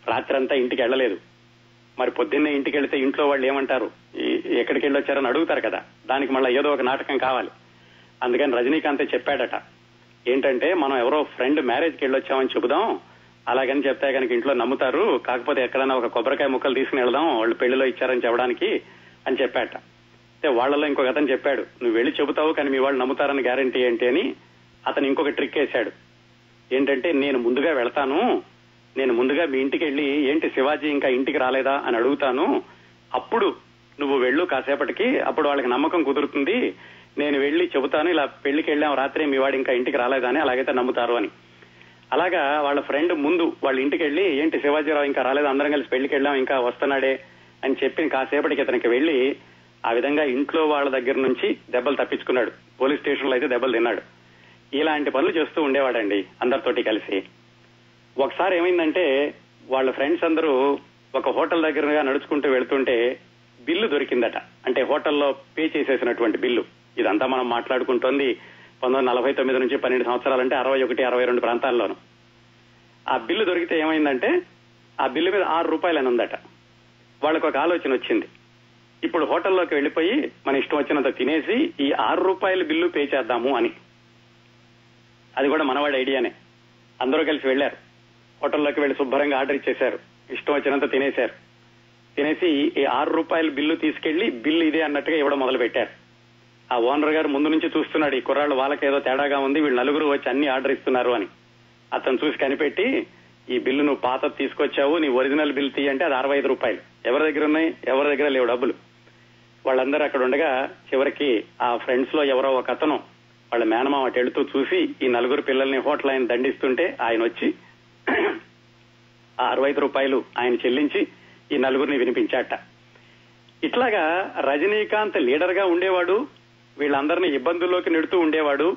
రాత్రంతా ఇంటికి వెళ్ళలేదు. మరి పొద్దున్నే ఇంటికి వెళితే ఇంట్లో వాళ్ళు ఏమంటారు? ఈ- ఎక్కడికి వెళ్ళొచ్చారని అడుగుతారు కదా. దానికి మళ్ళీ ఏదో ఒక నాటకం కావాలి. అందుకని రజనీకాంతే చెప్పాడట. ఏంటంటే మనం ఎవరో ఫ్రెండ్ మ్యారేజ్కి వెళ్ళొచ్చామని చెబుదాం. అలాగని చెప్తే కనుక ఇంట్లో నమ్ముతారు. కాకపోతే ఎక్కడైనా ఒక కొబ్బరికాయ ముక్కలు తీసుకుని వెళదాం. వాళ్ళు పెళ్ళిలో ఇచ్చారని చెప్పడానికి అని చెప్పాట. అయితే వాళ్ళలో ఇంకొక అతను చెప్పాడు నువ్వు వెళ్ళి చెబుతావు కానీ మీ వాళ్ళు నమ్ముతారని గ్యారంటీ ఏంటి అని అతను ఇంకొక ట్రిక్ వేశాడు. ఏంటంటే నేను ముందుగా వెళ్తాను నేను ముందుగా మీ ఇంటికి వెళ్ళి ఏంటి శివాజీ ఇంకా ఇంటికి రాలేదా అని అడుగుతాను అప్పుడు నువ్వు వెళ్ళు కాసేపటికి అప్పుడు వాళ్ళకి నమ్మకం కుదురుతుంది నేను వెళ్ళి చెబుతాను ఇలా పెళ్ళికి వెళ్ళాం రాత్రి మీ వాడు ఇంకా ఇంటికి రాలేదా అని అలాగైతే నమ్ముతారు అని. అలాగా వాళ్ళ ఫ్రెండ్ ముందు వాళ్ళ ఇంటికి వెళ్ళి ఏంటి శివాజీరావు ఇంకా రాలేదు అందరం కలిసి పెళ్ళికి వెళ్ళాం ఇంకా వస్తున్నాడే అని చెప్పి కాసేపటికి అతనికి వెళ్ళి ఆ విధంగా ఇంట్లో వాళ్ళ దగ్గర నుంచి దెబ్బలు తప్పించుకున్నాడు. పోలీస్ స్టేషన్లో అయితే దెబ్బలు తిన్నాడు. ఇలాంటి పనులు చేస్తూ ఉండేవాడండి అందరితోటి కలిసి. ఒకసారి ఏమైందంటే వాళ్ళ ఫ్రెండ్స్ అందరూ ఒక హోటల్ దగ్గరగా నడుచుకుంటూ వెళ్తుంటే బిల్లు దొరికిందట. అంటే హోటల్లో పే చేసేసినటువంటి బిల్లు. ఇదంతా మనం మాట్లాడుకుంటోంది పంతొమ్మిది నలభై తొమ్మిది నుంచి పన్నెండు సంవత్సరాలంటే అరవై ఒకటి అరవై రెండు ప్రాంతాల్లోనూ. ఆ బిల్లు దొరికితే ఏమైందంటే ఆ బిల్లు మీద ఆరు రూపాయలు అని ఉందట వాళ్ళకు ఒక ఆలోచన వచ్చింది. ఇప్పుడు హోటల్లోకి వెళ్ళిపోయి మన ఇష్టం వచ్చినంత తినేసి ఈ ఆరు రూపాయల బిల్లు పే చేద్దాము అని. అది కూడా మనవాడి ఐడియానే. అందరూ కలిసి వెళ్ళారు హోటల్లోకి వెళ్ళి శుభ్రంగా ఆర్డర్ ఇచ్చేశారు. ఇష్టం వచ్చినంత తినేశారు. తినేసి ఈ ఆరు రూపాయల బిల్లు తీసుకెళ్ళి బిల్లు ఇదే అన్నట్టుగా ఇవ్వడం మొదలు పెట్టారు ఆ ఓనర్ గారు ముందు నుంచి చూస్తున్నాడు ఈ కుర్రాళ్ళు వాళ్ళకేదో తేడాగా ఉంది వీళ్ళు నలుగురు వచ్చి అన్ని ఆర్డర్ ఇస్తున్నారు అని. అతను చూసి కనిపెట్టి ఈ బిల్లు నువ్వు పాత తీసుకొచ్చావు నీ ఒరిజినల్ బిల్ తీయంటే అది అరవై ఐదు రూపాయలు. ఎవరి దగ్గర ఉన్నాయి? ఎవరి దగ్గర లేవు డబ్బులు. వాళ్ళందరూ అక్కడ ఉండగా చివరికి ఆ ఫ్రెండ్స్లో ఎవరో ఒక అతను వాళ్ళ మేనమామ అటు వెళుతూ చూసి ఈ నలుగురు పిల్లల్ని హోటల్ ఆయన దండిస్తుంటే ఆయన వచ్చి ఆ అరవై ఐదు రూపాయలు ఆయన చెల్లించి ఈ నలుగురిని వినిపించాట. ఇట్లాగా రజనీకాంత్ లీడర్గా ఉండేవాడు వీళ్ళందరినీ ఇబ్బందుల్లోకి నెడుతూ ఉండేవాడు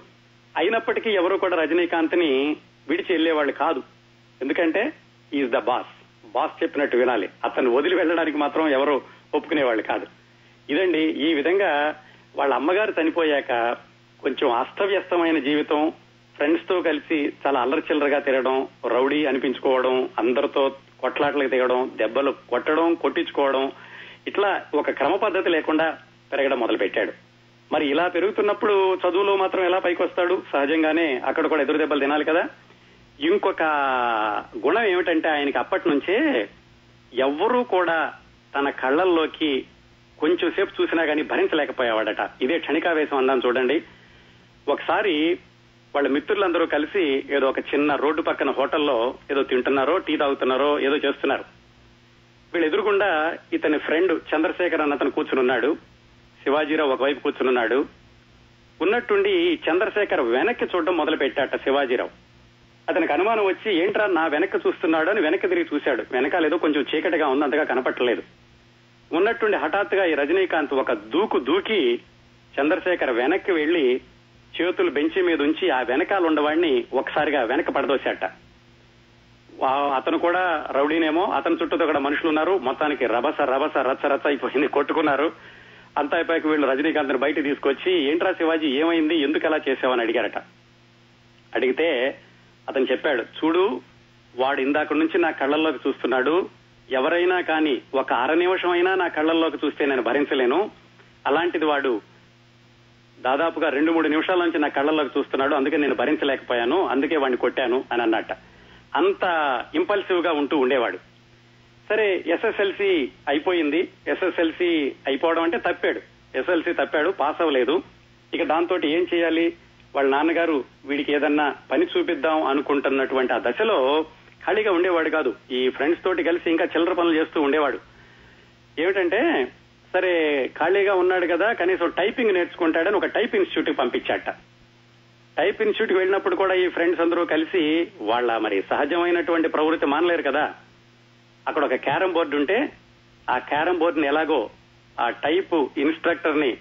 అయినప్పటికీ ఎవరు కూడా రజనీకాంత్ని విడిచి వెళ్ళేవాళ్ళు కాదు. ఎందుకంటే ఈజ్ ద బాస్. బాస్ చెప్పినట్టు వినాలి. అతను వదిలి వెళ్ళడానికి మాత్రం ఎవరు ఒప్పుకునేవాళ్ళు కాదు. ఇదండి ఈ విధంగా వాళ్ళ అమ్మగారు చనిపోయాక కొంచెం అస్తవ్యస్తమైన జీవితం ఫ్రెండ్స్తో కలిసి చాలా అల్లరి చిల్లరగా తిరగడం రౌడీ అనిపించుకోవడం అందరితో కొట్లాట్లకు దిగడం దెబ్బలు కొట్టడం కొట్టించుకోవడం ఇట్లా ఒక క్రమ పద్ధతి లేకుండా పెరగడం మొదలుపెట్టాడు. మరి ఇలా పెరుగుతున్నప్పుడు చదువులో మాత్రం ఎలా పైకి వస్తాడు సహజంగానే అక్కడ కూడా ఎదురు దెబ్బలు తినాలి కదా. ఇంకొక గుణం ఏమిటంటే ఆయనకి అప్పటి నుంచే ఎవ్వరూ కూడా తన కళ్ళల్లోకి కొంచెం సేపు చూసినా కానీ భరించలేకపోయేవాడట. ఇదే క్షణికావేశం అందాం చూడండి. ఒకసారి వాళ్ళ మిత్రులందరూ కలిసి ఏదో ఒక చిన్న రోడ్డు పక్కన హోటల్లో ఏదో తింటున్నారో టీ తాగుతున్నారో ఏదో చేస్తున్నారు. వీళ్ళు ఎదురుగుండా ఇతని ఫ్రెండ్ చంద్రశేఖర్ అన్న అతను కూర్చునున్నాడు శివాజీరావు ఒకవైపు కూర్చునున్నాడు ఉన్నట్టుండి చంద్రశేఖర్ వెనక్కి చూడడం మొదలు పెట్టాట శివాజీరావు. అతనికి అనుమానం వచ్చి ఏంట్రా నా వెనక్కి చూస్తున్నాడు అని వెనక్కి తిరిగి చూశాడు. వెనకాలేదో కొంచెం చీకటిగా ఉంది అంతగా కనపట్టలేదు. ఉన్నట్టుండి హఠాత్తుగా ఈ రజనీకాంత్ ఒక దూకు దూకి చంద్రశేఖర్ వెనక్కి వెళ్ళి చేతులు బెంచి మీద ఉంచి ఆ వెనకాల ఉండవాడిని ఒకసారిగా వెనక పడదోశాట. వా- అతను కూడా రౌడీనేమో అతని చుట్టూ కూడా మనుషులు ఉన్నారు మొత్తానికి రభస రభస రచ్చ రచ్చ అయిపోయింది కొట్టుకున్నారు. అంతా అయిపోయాక వీళ్ళు రజనీకాంత్ బయట తీసుకొచ్చి ఏంట్రా శివాజీ ఏమైంది? ఎందుకు అలా చేసావని అడిగారట. అడిగితే అతను చెప్పాడు చూడు వాడు ఇందాక నుంచి నా కళ్ళల్లోకి చూస్తున్నాడు. ఎవరైనా కానీ ఒక అర నిమిషం అయినా నా కళ్ళల్లోకి చూస్తే నేను భరించలేను. అలాంటిది వాడు దాదాపుగా రెండు మూడు నిమిషాల నుంచి నా కళ్ళల్లోకి చూస్తున్నాడు. అందుకే నేను భరించలేకపోయాను. అందుకే వాడిని కొట్టాను అని అన్నట్ట. అంత ఇంపల్సివ్గా ఉంటూ ఉండేవాడు. సరే ఎస్ఎస్ఎల్సి అయిపోయింది. ఎస్ఎస్ఎల్సి అయిపోవడం అంటే తప్పాడు. ఎస్ఎల్సి తప్పాడు పాస్ అవ్వలేదు. ఇక దాంతో ఏం చేయాలి? వాళ్ళ నాన్నగారు వీడికి ఏదన్నా పని చూపిద్దాం అనుకుంటున్నటువంటి ఆ దశలో ఖాళీగా ఉండేవాడు కాదు. ఈ ఫ్రెండ్స్ తోటి కలిసి ఇంకా చిల్లర పనులు చేస్తూ ఉండేవాడు. ఏమిటంటే సరే ఖాళీగా ఉన్నాడు కదా కనీసం టైపింగ్ నేర్చుకుంటాడని ఒక టైప్ ఇన్స్టిట్యూట్కి పంపించాట. టైప్ ఇన్స్టిట్యూట్ వెళ్ళినప్పుడు కూడా ఈ ఫ్రెండ్స్ అందరూ కలిసి వాళ్ళ మరి సహజమైనటువంటి ప్రవృత్తి మానలేరు కదా. అక్కడ ఒక క్యారం బోర్డు ఉంటే ఆ క్యారం బోర్డుని ఎలాగో ఆ టైప్ ఇన్స్ట్రక్టర్ని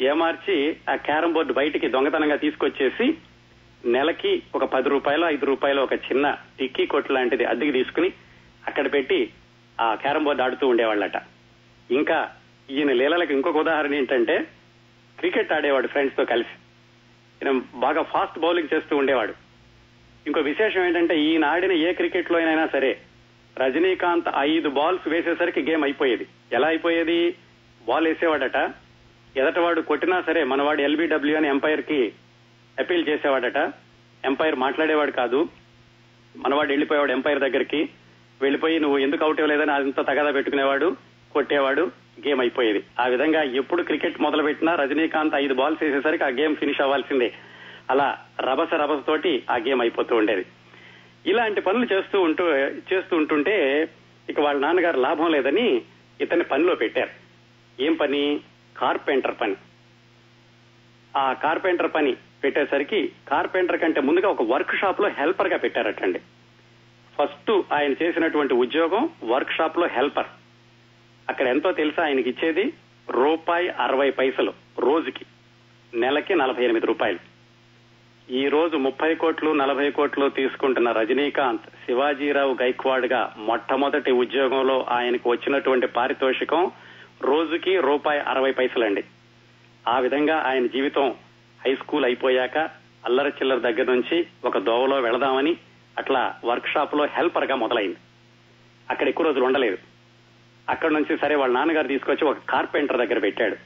ఏమార్చి ఆ క్యారం బోర్డు బయటికి దొంగతనంగా తీసుకొచ్చేసి నెలకి ఒక పది రూపాయలు ఐదు రూపాయలు ఒక చిన్న టిక్కీ కొట్టు లాంటిది అద్దెకి తీసుకుని అక్కడ పెట్టి ఆ క్యారం బోర్డు ఆడుతూ ఉండేవాళ్ళట. ఇంకా ఈయన లీలలకు ఇంకొక ఉదాహరణ ఏంటంటే క్రికెట్ ఆడేవాడు ఫ్రెండ్స్తో కలిసి. ఈయన బాగా ఫాస్ట్ బౌలింగ్ చేస్తూ ఉండేవాడు. ఇంకో విశేషం ఏంటంటే ఈయన ఆడిన ఏ క్రికెట్లో అయినా సరే రజనీకాంత్ ఐదు బాల్స్ వేసేసరికి గేమ్ అయిపోయేది. ఎలా అయిపోయేది? బాల్ వేసేవాడట. ఎదటవాడు కొట్టినా సరే మనవాడు ఎల్బిడబ్ల్యూ అని ఎంపైర్కి అపీల్ చేసేవాడట. ఎంపైర్ మాట్లాడేవాడు కాదు. మనవాడు వెళ్ళిపోయేవాడు ఎంపైర్ దగ్గరికి. వెళ్ళిపోయి నువ్వు ఎందుకు అవుట్ ఇవ్వలేదని అంత తగదా పెట్టుకునేవాడు కొట్టేవాడు గేమ్ అయిపోయేది. ఆ విధంగా ఎప్పుడు క్రికెట్ మొదలు పెట్టినా రజనీకాంత్ ఐదు బాల్స్ వేసేసరికి ఆ గేమ్ ఫినిష్ అవ్వాల్సిందే. అలా రభస రభస తోటి ఆ గేమ్ అయిపోతూ ఉండేది. ఇలాంటి పనులు చేస్తూ ఉంటూ చేస్తూ ఉంటుంటే ఇక వాళ్ళ నాన్నగారు లాభం లేదని ఇతన్ని పనిలో పెట్టారు. ఏం పని? కార్పెంటర్ పని. ఆ కార్పెంటర్ పని పెట్టేసరికి కార్పెంటర్ కంటే ముందుగా ఒక వర్క్ షాప్లో హెల్పర్గా పెట్టారటండి. ఫస్ట్ ఆయన చేసినటువంటి ఉద్యోగం వర్క్ షాప్లో హెల్పర్. అక్కడ ఎంతో తెలుసా ఆయనకి ఇచ్చేది? రూపాయి అరవై పైసలు రోజుకి. నెలకి నలభై ఎనిమిది రూపాయలు. ఈ రోజు ముప్పై కోట్లు నలభై కోట్లు తీసుకుంటున్న రజనీకాంత్ శివాజీరావు గైక్వాడ్గా మొట్టమొదటి ఉద్యోగంలో ఆయనకు వచ్చినటువంటి పారితోషికం రోజుకి రూపాయి అరవై పైసలండి. ఆ విధంగా ఆయన జీవితం హై స్కూల్ అయిపోయాక అల్లర చిల్లర దగ్గర నుంచి ఒక దోవలో వెళదామని అట్లా వర్క్ షాప్లో హెల్పర్గా మొదలైంది. అక్కడ ఎక్కువ రోజులు ఉండలేదు. అక్కడ నుంచి సరే వాళ్ళ నాన్నగారు తీసుకొచ్చి ఒక కార్పెంటర్ దగ్గర పెట్టాడు.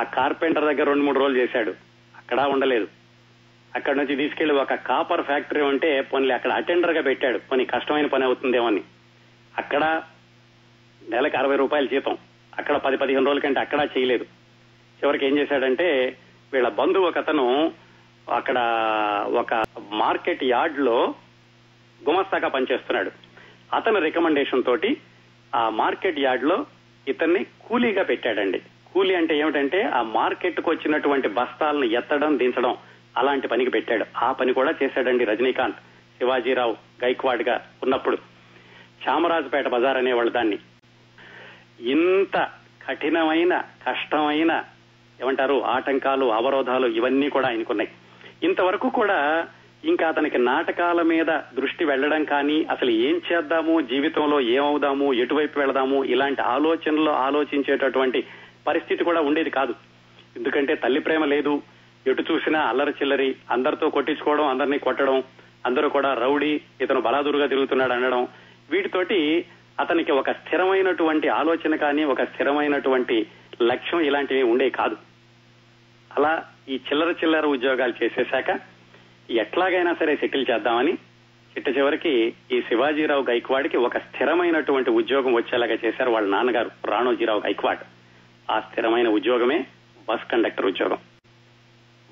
ఆ కార్పెంటర్ దగ్గర రెండు మూడు రోజులు చేశాడు. అక్కడ ఉండలేదు. అక్కడ నుంచి తీసుకెళ్ళి ఒక కాపర్ ఫ్యాక్టరీ ఉంటే పోనీ అక్కడ అటెండర్గా పెట్టాడు. పోనీ కష్టమైన పని అవుతుందేమో అని. అక్కడ నెలకు అరవై రూపాయల జీతం. అక్కడ పది పదిహేను రోజుల కంటే అక్కడ చేయలేదు. చివరికి ఏం చేశాడంటే వీళ్ళ బంధువు ఒకతను అక్కడ ఒక మార్కెట్ యార్డ్లో గుమస్తాగా పనిచేస్తున్నాడు. అతని రికమెండేషన్ తోటి ఆ మార్కెట్ యార్డ్లో ఇతన్ని కూలీగా పెట్టాడండి. కూలీ అంటే ఏమిటంటే ఆ మార్కెట్కు వచ్చినటువంటి బస్తాలను ఎత్తడం దించడం అలాంటి పనికి పెట్టాడు. ఆ పని కూడా చేశాడండి రజనీకాంత్ శివాజీరావు గైక్వాడ్గా ఉన్నప్పుడు. చామరాజపేట బజార్ అనేవాళ్ళు దాన్ని. ఇంత కఠినమైన కష్టమైన ఏమంటారు ఆటంకాలు అవరోధాలు ఇవన్నీ కూడా ఆయనకున్నాయి. ఇంతవరకు కూడా ఇంకా అతనికి నాటకాల మీద దృష్టి వెళ్ళడం కానీ అసలు ఏం చేద్దాము జీవితంలో ఏమవుదాము ఎటువైపు వెళదాము ఇలాంటి ఆలోచనలో ఆలోచించేటటువంటి పరిస్థితి కూడా ఉండేది కాదు. ఎందుకంటే తల్లి ప్రేమ లేదు ఎటు చూసినా అల్లరి చిల్లరి అందరితో కొట్టించుకోవడం అందరినీ కొట్టడం అందరూ కూడా రౌడీ ఇతను బలాదురుగా తిరుగుతున్నాడు అనడం వీటితోటి అతనికి ఒక స్థిరమైనటువంటి ఆలోచన కానీ ఒక స్థిరమైనటువంటి లక్ష్యం ఇలాంటివి ఉండే కాదు. అలా ఈ చిల్లర చిల్లర ఉద్యోగాలు చేసేశాక ఎట్లాగైనా సరే సెటిల్ చేద్దామని చిట్ట చివరికి ఈ శివాజీరావు గైక్వాడ్కి ఒక స్థిరమైనటువంటి ఉద్యోగం వచ్చేలాగా చేశారు వాళ్ళ నాన్నగారు రాణోజీరావు గైక్వాడ్. ఆ స్థిరమైన ఉద్యోగమే బస్ కండక్టర్ ఉద్యోగం.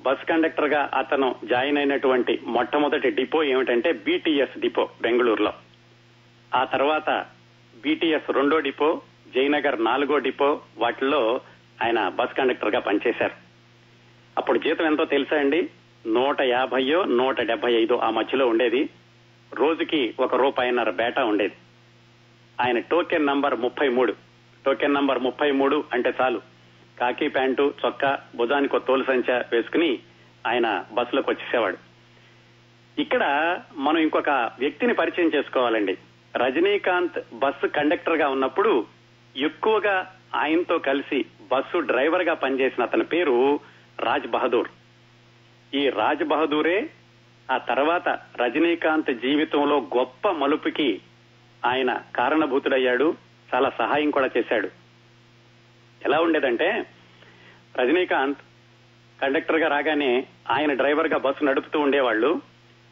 బస్ కండక్టర్గా అతను జాయిన్ అయినటువంటి మొట్టమొదటి డిపో ఏమిటంటే బీటీఎస్ డిపో బెంగళూరులో. ఆ తర్వాత బీటీఎస్ రెండో డిపో జయనగర్ నాలుగో డిపో వాటిల్లో ఆయన బస్ కండక్టర్గా పనిచేశారు. అప్పుడు జీతం ఎంతో తెలుసా అండి? నూట యాభైయో నూట డెబ్బై ఐదో ఆ మధ్యలో ఉండేది. రోజుకి ఒక రూపాయిన్నర బేటా ఉండేది. ఆయన టోకెన్ నంబర్ ముప్పై మూడు టోకెన్ నంబర్ ముప్పై మూడు అంటే చాలు. కాకి ప్యాంటు చొక్కా భుజానికి ఒక తోలు సంచ వేసుకుని ఆయన బస్సులోకి వచ్చేసేవాడు. ఇక్కడ మనం ఇంకొక వ్యక్తిని పరిచయం చేసుకోవాలండి. రజనీకాంత్ బస్సు కండక్టర్గా ఉన్నప్పుడు ఎక్కువగా ఆయనతో కలిసి బస్సు డ్రైవర్గా పనిచేసిన అతని పేరు రాజ్ బహదూర్ ఈ రాజ్ బహదూరే ఆ తర్వాత రజనీకాంత్ జీవితంలో గొప్ప మలుపుకి ఆయన కారణభూతుడయ్యాడు చాలా సహాయం కూడా చేశాడు. ఎలా ఉండేదంటే రజనీకాంత్ కండక్టర్గా రాగానే ఆయన డ్రైవర్గా బస్సు నడుపుతూ ఉండేవాళ్ళు.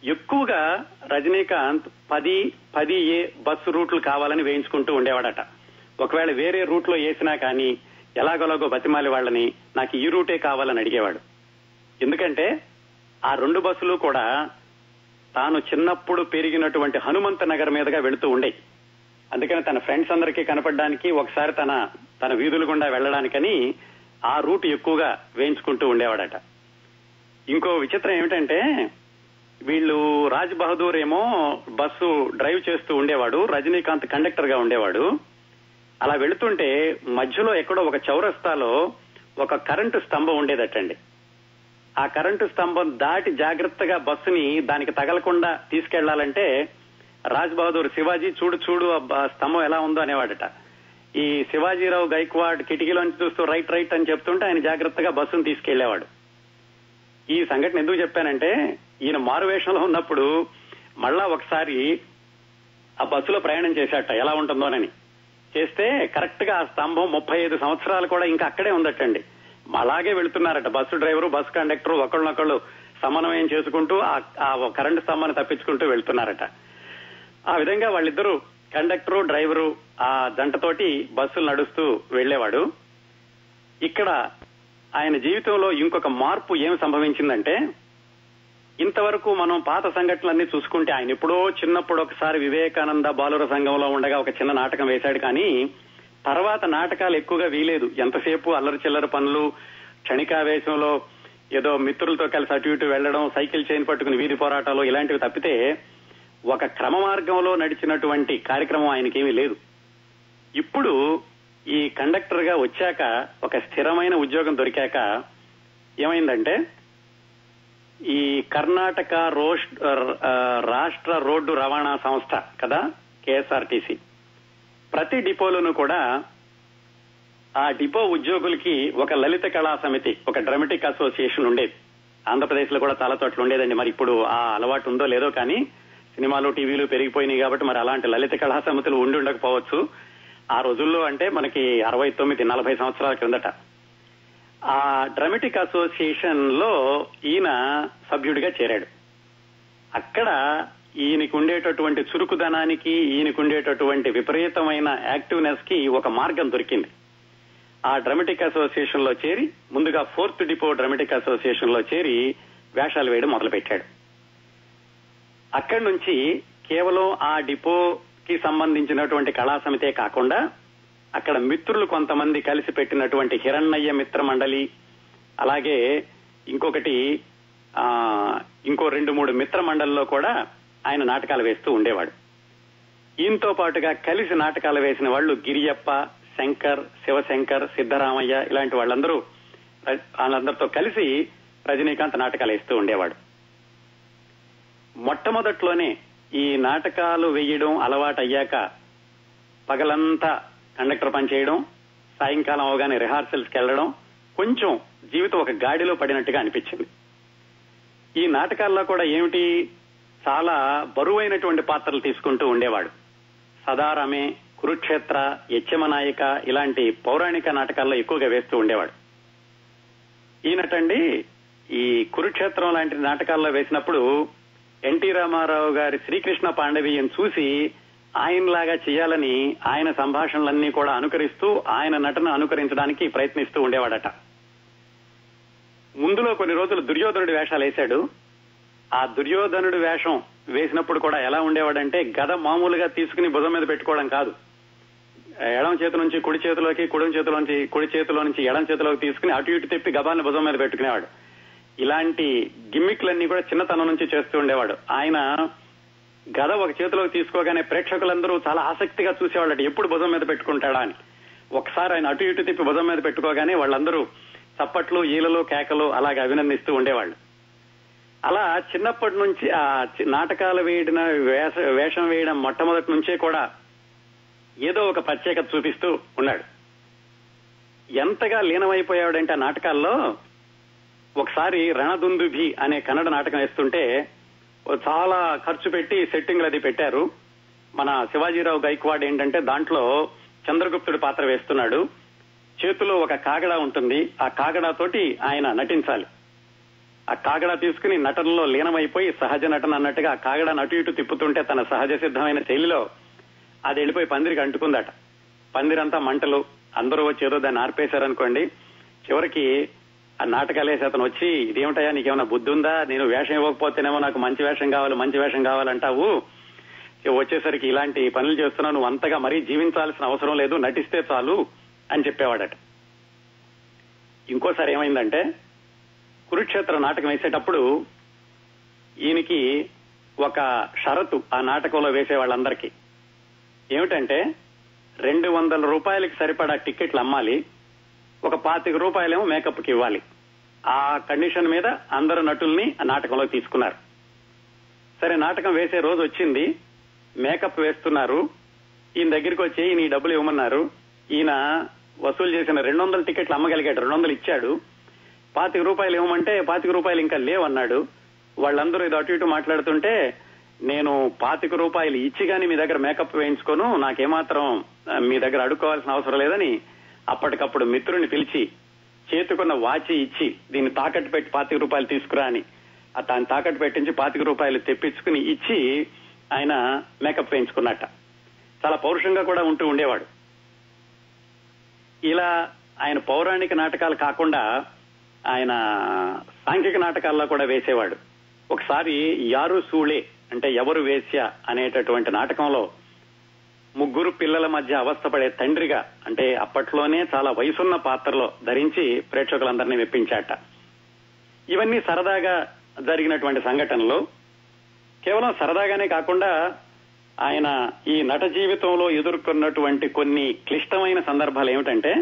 ఎక్కువగా రజనీకాంత్ పది పది ఏ బస్సు రూట్లు కావాలని వేయించుకుంటూ ఉండేవాడట. ఒకవేళ వేరే రూట్లో వేసినా కానీ ఎలాగోలాగో బతిమాలి వాళ్ళని నాకు ఈ రూటే కావాలని అడిగేవాడు. ఎందుకంటే ఆ రెండు బస్సులు కూడా తాను చిన్నప్పుడు పెరిగినటువంటి హనుమంత నగర్ మీదుగా వెళుతూ ఉండే అందుకని తన ఫ్రెండ్స్ అందరికీ కనపడడానికి ఒకసారి తన తన వీధుల గుండా వెళ్ళడానికని ఆ రూట్ ఎక్కువగా వేయించుకుంటూ ఉండేవాడట. ఇంకో విచిత్రం ఏమిటంటే వీళ్ళు రాజ్ బహదూర్ ఏమో బస్సు డ్రైవ్ చేస్తూ ఉండేవాడు రజనీకాంత్ కండక్టర్గా ఉండేవాడు. అలా వెళుతుంటే మధ్యలో ఎక్కడో ఒక చౌరస్తాలో ఒక కరెంటు స్తంభం ఉండేదటండి. ఆ కరెంటు స్తంభం దాటి జాగ్రత్తగా బస్సుని దానికి తగలకుండా తీసుకెళ్ళాలంటే రాజ్ బహదూర్ శివాజీ చూడు చూడు ఆ స్తంభం ఎలా ఉందో అనేవాడట. ఈ శివాజీరావు గైక్వాడ్ కిటికీలోంచి చూస్తూ రైట్ రైట్ అని చెప్తుంటే ఆయన జాగ్రత్తగా బస్సును తీసుకెళ్ళేవాడు. ఈ సంఘటన ఎందుకు చెప్పానంటే ఈయన మారువేషంలో ఉన్నప్పుడు మళ్ళా ఒకసారి ఆ బస్సులో ప్రయాణం చేశాట ఎలా ఉంటుందోనని. చేస్తే కరెక్ట్గా ఆ స్తంభం ముప్పై ఐదు సంవత్సరాలు కూడా ఇంకా అక్కడే ఉందటండి. అలాగే వెళుతున్నారట. బస్సు డ్రైవరు బస్సు కండక్టర్ ఒకళ్ళనొకళ్ళు సమన్వయం చేసుకుంటూ ఆ కరెంటు స్తంభాన్ని తప్పించుకుంటూ వెళ్తున్నారట. ఆ విధంగా వాళ్ళిద్దరూ కండక్టరు డ్రైవరు ఆ జంటతోటి బస్సులు నడుస్తూ వెళ్ళేవాడు ఇక్కడ ఆయన జీవితంలో ఇంకొక మార్పు ఏం సంభవించిందంటే ఇంతవరకు మనం పాత సంఘటనలన్నీ చూసుకుంటే ఆయన ఎప్పుడో చిన్నప్పుడు ఒకసారి వివేకానంద బాలుర సంఘంలో ఉండగా ఒక చిన్న నాటకం వేశాడు కానీ తర్వాత నాటకాలు ఎక్కువగా వీలేదు. ఎంతసేపు అల్లరి చిల్లర పనులు క్షణికావేశంలో ఏదో మిత్రులతో కలిసి అటు ఇటు వెళ్ళడం సైకిల్ చైన్ పట్టుకుని వీధి పోరాటాలు ఇలాంటివి తప్పితే ఒక క్రమ మార్గంలో నడిచినటువంటి కార్యక్రమం ఆయనకేమీ లేదు. ఇప్పుడు ఈ కండక్టర్గా వచ్చాక ఒక స్థిరమైన ఉద్యోగం దొరికాక ఏమైందంటే ఈ కర్ణాటక రోష్ రాష్ట్ర రోడ్డు రవాణా సంస్థ కదా? కేఎస్ఆర్టీసీ ప్రతి డిపోలోనూ కూడా ఆ డిపో ఉద్యోగులకి ఒక లలిత కళా సమితి ఒక డ్రమటిక్ అసోసియేషన్ ఉండేది. ఆంధ్రప్రదేశ్లో కూడా చాలా చోట్ల ఉండేదండి. మరి ఇప్పుడు ఆ అలవాటు ఉందో లేదో కానీ సినిమాలు టీవీలు పెరిగిపోయినాయి కాబట్టి మరి అలాంటి లలిత కళా సమితులు ఉండి ఉండకపోవచ్చు. ఆ రోజుల్లో అంటే మనకి అరవై తొమ్మిది నలభై సంవత్సరాల క్రిందట ఆ డ్రమెటిక్ అసోసియేషన్లో ఈయన సభ్యుడిగా చేరాడు. అక్కడ ఈయనకు ఉండేటటువంటి చురుకుదనానికి ఈయనకు ఉండేటటువంటి విపరీతమైన యాక్టివ్నెస్కి ఒక మార్గం దొరికింది. ఆ డ్రమటిక్ అసోసియేషన్లో చేరి ముందుగా ఫోర్త్ డిపో డ్రమటిక్ అసోసియేషన్లో చేరి వేషాలు వేయడం మొదలుపెట్టాడు. అక్కడి నుంచి కేవలం ఆ డిపోకి సంబంధించినటువంటి కళా సమితే కాకుండా అక్కడ మిత్రులు కొంతమంది కలిసి పెట్టినటువంటి హిరణ్యయ్య మిత్ర మండలి అలాగే ఇంకొకటి ఆ ఇంకో రెండు మూడు మిత్ర మండలిలో కూడా ఆయన నాటకాలు వేస్తూ ఉండేవాడు. ఈయనతో పాటుగా కలిసి నాటకాలు వేసిన వాళ్ళు గిరియప్ప శంకర్ శివశంకర్ సిద్దరామయ్య ఇలాంటి వాళ్ళందరూ వాళ్ళందరితో కలిసి రజనీకాంత్ నాటకాలు వేస్తూ ఉండేవాడు. మొట్టమొదట్లోనే ఈ నాటకాలు వేయడం అలవాటయ్యాక పగలంతా కండక్టర్ పని చేయడం సాయంకాలం అవగానే రిహార్సల్స్కి వెళ్ళడం కొంచెం జీవితం ఒక గాడిలో పడినట్టుగా అనిపించింది. ఈ నాటకాల్లో కూడా ఏమిటి? చాలా బరువైనటువంటి పాత్రలు తీసుకుంటూ ఉండేవాడు. సదారమే కురుక్షేత్ర యచ్చమనాయిక ఇలాంటి పౌరాణిక నాటకాల్లో ఎక్కువగా వేస్తూ ఉండేవాడు. ఈయనటండి ఈ కురుక్షేత్రం లాంటి నాటకాల్లో వేసినప్పుడు ఎన్టీ రామారావు గారి శ్రీకృష్ణ పాండవీయం చూసి ఆయనలాగా చేయాలని ఆయన సంభాషణలన్నీ కూడా అనుకరిస్తూ ఆయన నటన అనుకరించడానికి ప్రయత్నిస్తూ ఉండేవాడట. ముందులో కొన్ని రోజులు దుర్యోధనుడి వేషాలు వేశాడు. ఆ దుర్యోధనుడి వేషం వేసినప్పుడు కూడా ఎలా ఉండేవాడంటే గద మామూలుగా తీసుకుని భుజం మీద పెట్టుకోవడం కాదు. ఎడం చేతి నుంచి కుడి చేతిలోకి కుడి చేతిలోంచి కుడి చేతిలో నుంచి ఎడం చేతిలోకి తీసుకుని అటు ఇటు తిప్పి గబాన్ని భుజం మీద పెట్టుకునేవాడు. ఇలాంటి గిమ్మిక్లన్నీ కూడా చిన్నతనం నుంచి చేస్తూ ఉండేవాడు. ఆయన గద ఒక చేతిలోకి తీసుకోగానే ప్రేక్షకులందరూ చాలా ఆసక్తిగా చూసేవాళ్ళట ఎప్పుడు భుజం మీద పెట్టుకుంటాడా అని. ఒకసారి ఆయన అటు ఇటు తిప్పి భుజం మీద పెట్టుకోగానే వాళ్ళందరూ చప్పట్లు ఈలలు కేకలు అలాగే అభినందిస్తూ ఉండేవాళ్ళు. అలా చిన్నప్పటి నుంచి ఆ నాటకాలు వేయడం వేష వేషం వేయడం మొట్టమొదటి నుంచే కూడా ఏదో ఒక ప్రత్యేకత చూపిస్తూ ఉన్నాడు. ఎంతగా లీనమైపోయాడంటే ఆ నాటకాల్లో ఒకసారి రణదుందుభి అనే కన్నడ నాటకం వేస్తుంటే చాలా ఖర్చు పెట్టి సెట్టింగ్లు అది పెట్టారు. మన శివాజీరావు గైక్వాడ్ ఏంటంటే దాంట్లో చంద్రగుప్తుడి పాత్ర వేస్తున్నాడు. చేతిలో ఒక కాగడా ఉంటుంది. ఆ కాగడాతోటి ఆయన నటించాలి. ఆ కాగడా తీసుకుని నటనలో లీనమైపోయి సహజ నటన అన్నట్టుగా ఆ కాగడా అటు ఇటు తిప్పుతుంటే తన సహజ సిద్ధమైన శైలిలో అది వెళ్ళిపోయి పందిరికి అంటుకుందట. పందిరంతా మంటలు. అందరూ వచ్చి ఏదో దాన్ని ఆర్పేశారనుకోండి. చివరికి ఆ నాటకాలు వేసి అతను వచ్చి ఇదేమిటయా నీకేమైనా బుద్ధి ఉందా నేను వేషం ఇవ్వకపోతేనేమో నాకు మంచి వేషం కావాలి మంచి వేషం కావాలంటావు. ఇక వచ్చేసరికి ఇలాంటి పనులు చేస్తున్నావు నువ్వు అంతగా మరీ జీవించాల్సిన అవసరం లేదు నటిస్తే చాలు అని చెప్పేవాడట. ఇంకోసారి ఏమైందంటే కురుక్షేత్ర నాటకం వేసేటప్పుడు ఈయనకి ఒక షరతు ఆ నాటకంలో వేసే వాళ్ళందరికీ ఏమిటంటే రెండు వందల రూపాయలకి సరిపడా టికెట్లు అమ్మాలి ఒక పాతిక రూపాయలేమో మేకప్కి ఇవ్వాలి. ఆ కండిషన్ మీద అందరు నటుల్ని ఆ నాటకంలో తీసుకున్నారు. సరే నాటకం వేసే రోజు వచ్చింది. మేకప్ వేస్తున్నారు. ఈయన దగ్గరికి వచ్చి ఈయన ఈ డబ్బులు ఇవ్వమన్నారు. ఈయన వసూలు చేసిన రెండు వందల టికెట్లు అమ్మగలిగాడు రెండు వందలు ఇచ్చాడు. పాతిక రూపాయలు ఇవ్వమంటే పాతిక రూపాయలు ఇంకా లేవన్నాడు. వాళ్ళందరూ ఇది అటు ఇటు మాట్లాడుతుంటే నేను పాతిక రూపాయలు ఇచ్చి కానీ మీ దగ్గర మేకప్ వేయించుకోను. నాకేమాత్రం మీ దగ్గర అడుక్కోవాల్సిన అవసరం లేదని అప్పటికప్పుడు మిత్రుని పిలిచి చేతుకున్న వాచి ఇచ్చి దీన్ని తాకట్టు పెట్టి పాతిక రూపాయలు తీసుకురా అని. ఆ దాన్ని తాకట్టు పెట్టించి పాతిక రూపాయలు తెప్పించుకుని ఇచ్చి ఆయన మేకప్ వేయించుకున్నట్ట. చాలా పౌరుషంగా కూడా ఉంటూ ఉండేవాడు. ఇలా ఆయన పౌరాణిక నాటకాలు కాకుండా ఆయన సాంఘిక నాటకాల్లో కూడా వేసేవాడు. ఒకసారి యారు సూళే అంటే ఎవరు వేశ్య అనేటటువంటి నాటకంలో ముగ్గురు పిల్లల మధ్య అవస్థపడే తండ్రిగా అంటే అప్పట్లోనే చాలా వయసున్న పాత్రలో ధరించి ప్రేక్షకులందరినీ మెప్పించాట. ఇవన్నీ సరదాగా జరిగినటువంటి సంఘటనలు. కేవలం సరదాగానే కాకుండా ఆయన ఈ నట జీవితంలో ఎదుర్కొన్నటువంటి కొన్ని క్లిష్టమైన సందర్భాలు ఏమిటంటే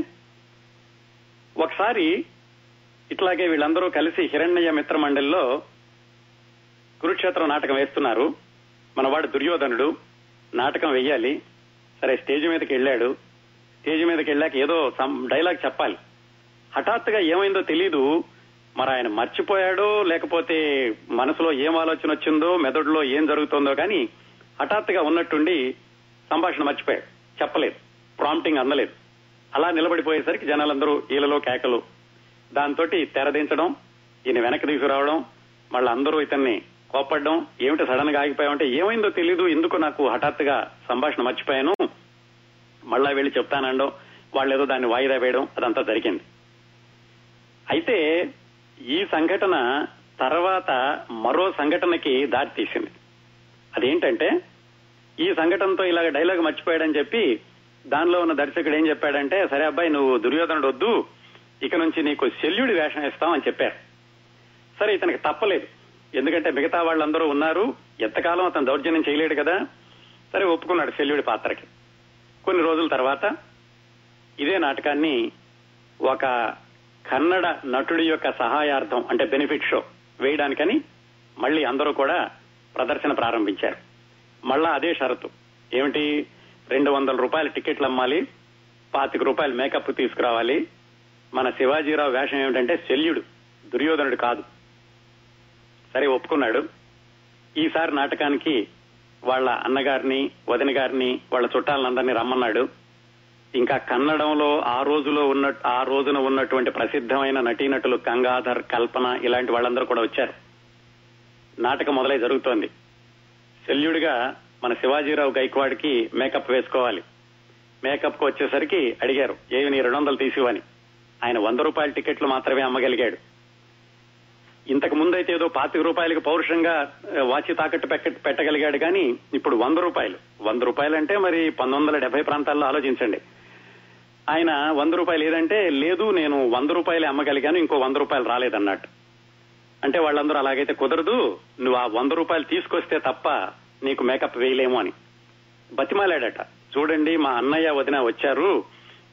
ఒకసారి ఇట్లాగే వీళ్ళందరూ కలిసి హిరణ్య మిత్ర మండలిలో కురుక్షేత్ర నాటకం వేస్తున్నారు. మనవాడు దుర్యోధనుడు నాటకం వెయ్యాలి సరే స్టేజ్ మీదకి వెళ్ళాడు. స్టేజ్ మీదకి వెళ్ళాక ఏదో సమ్ డైలాగ్ చెప్పాలి. హఠాత్తుగా ఏమైందో తెలీదు. మరి ఆయన మర్చిపోయాడో లేకపోతే మనసులో ఏం ఆలోచన వచ్చిందో మెదడులో ఏం జరుగుతుందో కానీ హఠాత్తుగా ఉన్నట్టుండి సంభాషణ మర్చిపోయాడు. చెప్పలేదు. ప్రాంప్టింగ్ అందలేదు. అలా నిలబడిపోయేసరికి జనాలందరూ ఈలలో కేకలు. దాంతో తెరదించడం ఈయన వెనక్కి తీసుకురావడం మళ్ళీ అందరూ ఇతన్ని కోపడడం ఏమిటి సడన్గా ఆగిపోయామంటే ఏమైందో తెలీదు ఎందుకు నాకు హఠాత్తుగా సంభాషణ మర్చిపోయాను? మళ్ళా వెళ్ళి చెప్తానండం వాళ్ళు ఏదో దాన్ని వాయిదా వేయడం అదంతా జరిగింది. అయితే ఈ సంఘటన తర్వాత మరో సంఘటనకి దారి తీసింది. అదేంటంటే ఈ సంఘటనతో ఇలాగ డైలాగ్ మర్చిపోయాడని చెప్పి దానిలో ఉన్న దర్శకుడు ఏం చెప్పాడంటే సరే అబ్బాయి నువ్వు దుర్యోధనుడు వద్దు ఇక నుంచి నీకు శల్యుడి వేషం ఇస్తాం అని చెప్పారు. సరే ఇతనికి తప్పలేదు. ఎందుకంటే మిగతా వాళ్ళందరూ ఉన్నారు. ఎంతకాలం అతను దౌర్జన్యం చేయలేడు కదా. సరే ఒప్పుకున్నాడు శల్యుడి పాత్రకి. కొన్ని రోజుల తర్వాత ఇదే నాటకాన్ని ఒక కన్నడ నటుడి యొక్క సహాయార్థం అంటే బెనిఫిట్ షో వేయడానికని మళ్ళీ అందరూ కూడా ప్రదర్శన ప్రారంభించారు. మళ్ళా అదే షరతు. ఏమిటి? రెండు వందల రూపాయల టికెట్లు అమ్మాలి పాతిక రూపాయలు మేకప్ తీసుకురావాలి. మన శివాజీరావు వేషం ఏమిటంటే శల్యుడు దుర్యోధనుడు కాదు. సరే ఒప్పుకున్నాడు. ఈసారి నాటకానికి వాళ్ళ అన్నగారిని వదిన గారిని వాళ్ళ చుట్టాలందరినీ రమ్మన్నాడు. ఇంకా కన్నడంలో ఆ రోజులో ఉన్న ఆ రోజున ఉన్నటువంటి ప్రసిద్ధమైన నటీనటులు గంగాధర్ కల్పన ఇలాంటి వాళ్ళందరూ కూడా వచ్చారు. నాటకం మొదలై జరుగుతోంది. శల్యుడిగా మన శివాజీరావు గైక్వాడ్కి మేకప్ వేసుకోవాలి. మేకప్కు వచ్చేసరికి అడిగారు ఏవి నీ రెండు వందలు తీసివని ఆయన వంద రూపాయల టికెట్లు మాత్రమే అమ్మగలిగాడు. ఇంతకు ముందైతే ఏదో పాతిక రూపాయలకు పౌరుషంగా వాచి తాకట్టు పెట్ట- పెట్టగలిగాడు కానీ ఇప్పుడు వంద రూపాయలు. వంద రూపాయలు అంటే మరి పంతొమ్మిది వందల డెబ్బై ప్రాంతాల్లో ఆలోచించండి. ఆయన వంద రూపాయలు ఏదంటే లేదు నేను వంద రూపాయలు అమ్మగలిగాను ఇంకో వంద రూపాయలు రాలేదన్నట్టు. అంటే వాళ్ళందరూ అలాగైతే కుదరదు నువ్వు ఆ వంద రూపాయలు తీసుకొస్తే తప్ప నీకు మేకప్ వేయలేము అని. బతిమాలాడట. చూడండి మా అన్నయ్య వదిన వచ్చారు.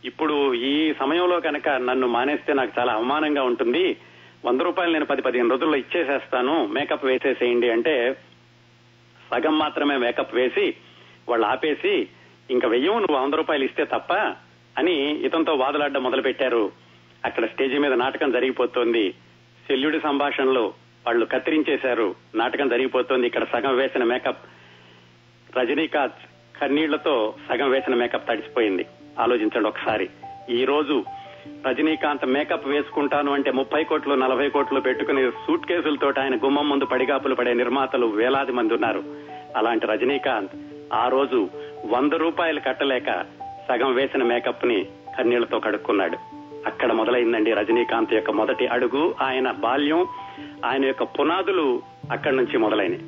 ఇప్పుడు ఈ సమయంలో కనుక నన్ను మానేస్తే నాకు చాలా అవమానంగా ఉంటుంది. వంద రూపాయలు నేను పది పదిహేను రోజుల్లో ఇచ్చేసేస్తాను. మేకప్ వేసేసేయండి అంటే సగం మాత్రమే మేకప్ వేసి వాళ్ళు ఆపేసి ఇంకా వెయ్యవు నువ్వు వంద రూపాయలు ఇస్తే తప్ప అని ఇతనితో వాదులాడడం మొదలు పెట్టారు అక్కడ స్టేజి మీద నాటకం జరిగిపోతోంది. శల్యుడి సంభాషణలో వాళ్ళు కత్తిరించేశారు. నాటకం జరిగిపోతోంది. ఇక్కడ సగం వేసిన మేకప్ రజనీకాంత్ కన్నీళ్ళతో సగం వేసిన మేకప్ తడిసిపోయింది. ఆలోచించండి ఒకసారి. ఈ రోజు రజనీకాంత్ మేకప్ వేసుకుంటాను అంటే ముప్పై కోట్లు నలభై కోట్లు పెట్టుకుని సూట్ కేసులతో ఆయన గుమ్మం ముందు పడిగాపులు పడే నిర్మాతలు వేలాది మంది ఉన్నారు. అలాంటి రజనీకాంత్ ఆ రోజు వంద రూపాయలు కట్టలేక సగం వేసిన మేకప్ని కన్నీళ్ళతో కడుక్కున్నాడు. అక్కడ మొదలైందండి రజనీకాంత్ యొక్క మొదటి అడుగు ఆయన బాల్యం ఆయన యొక్క పునాదులు అక్కడి నుంచి మొదలైనవి.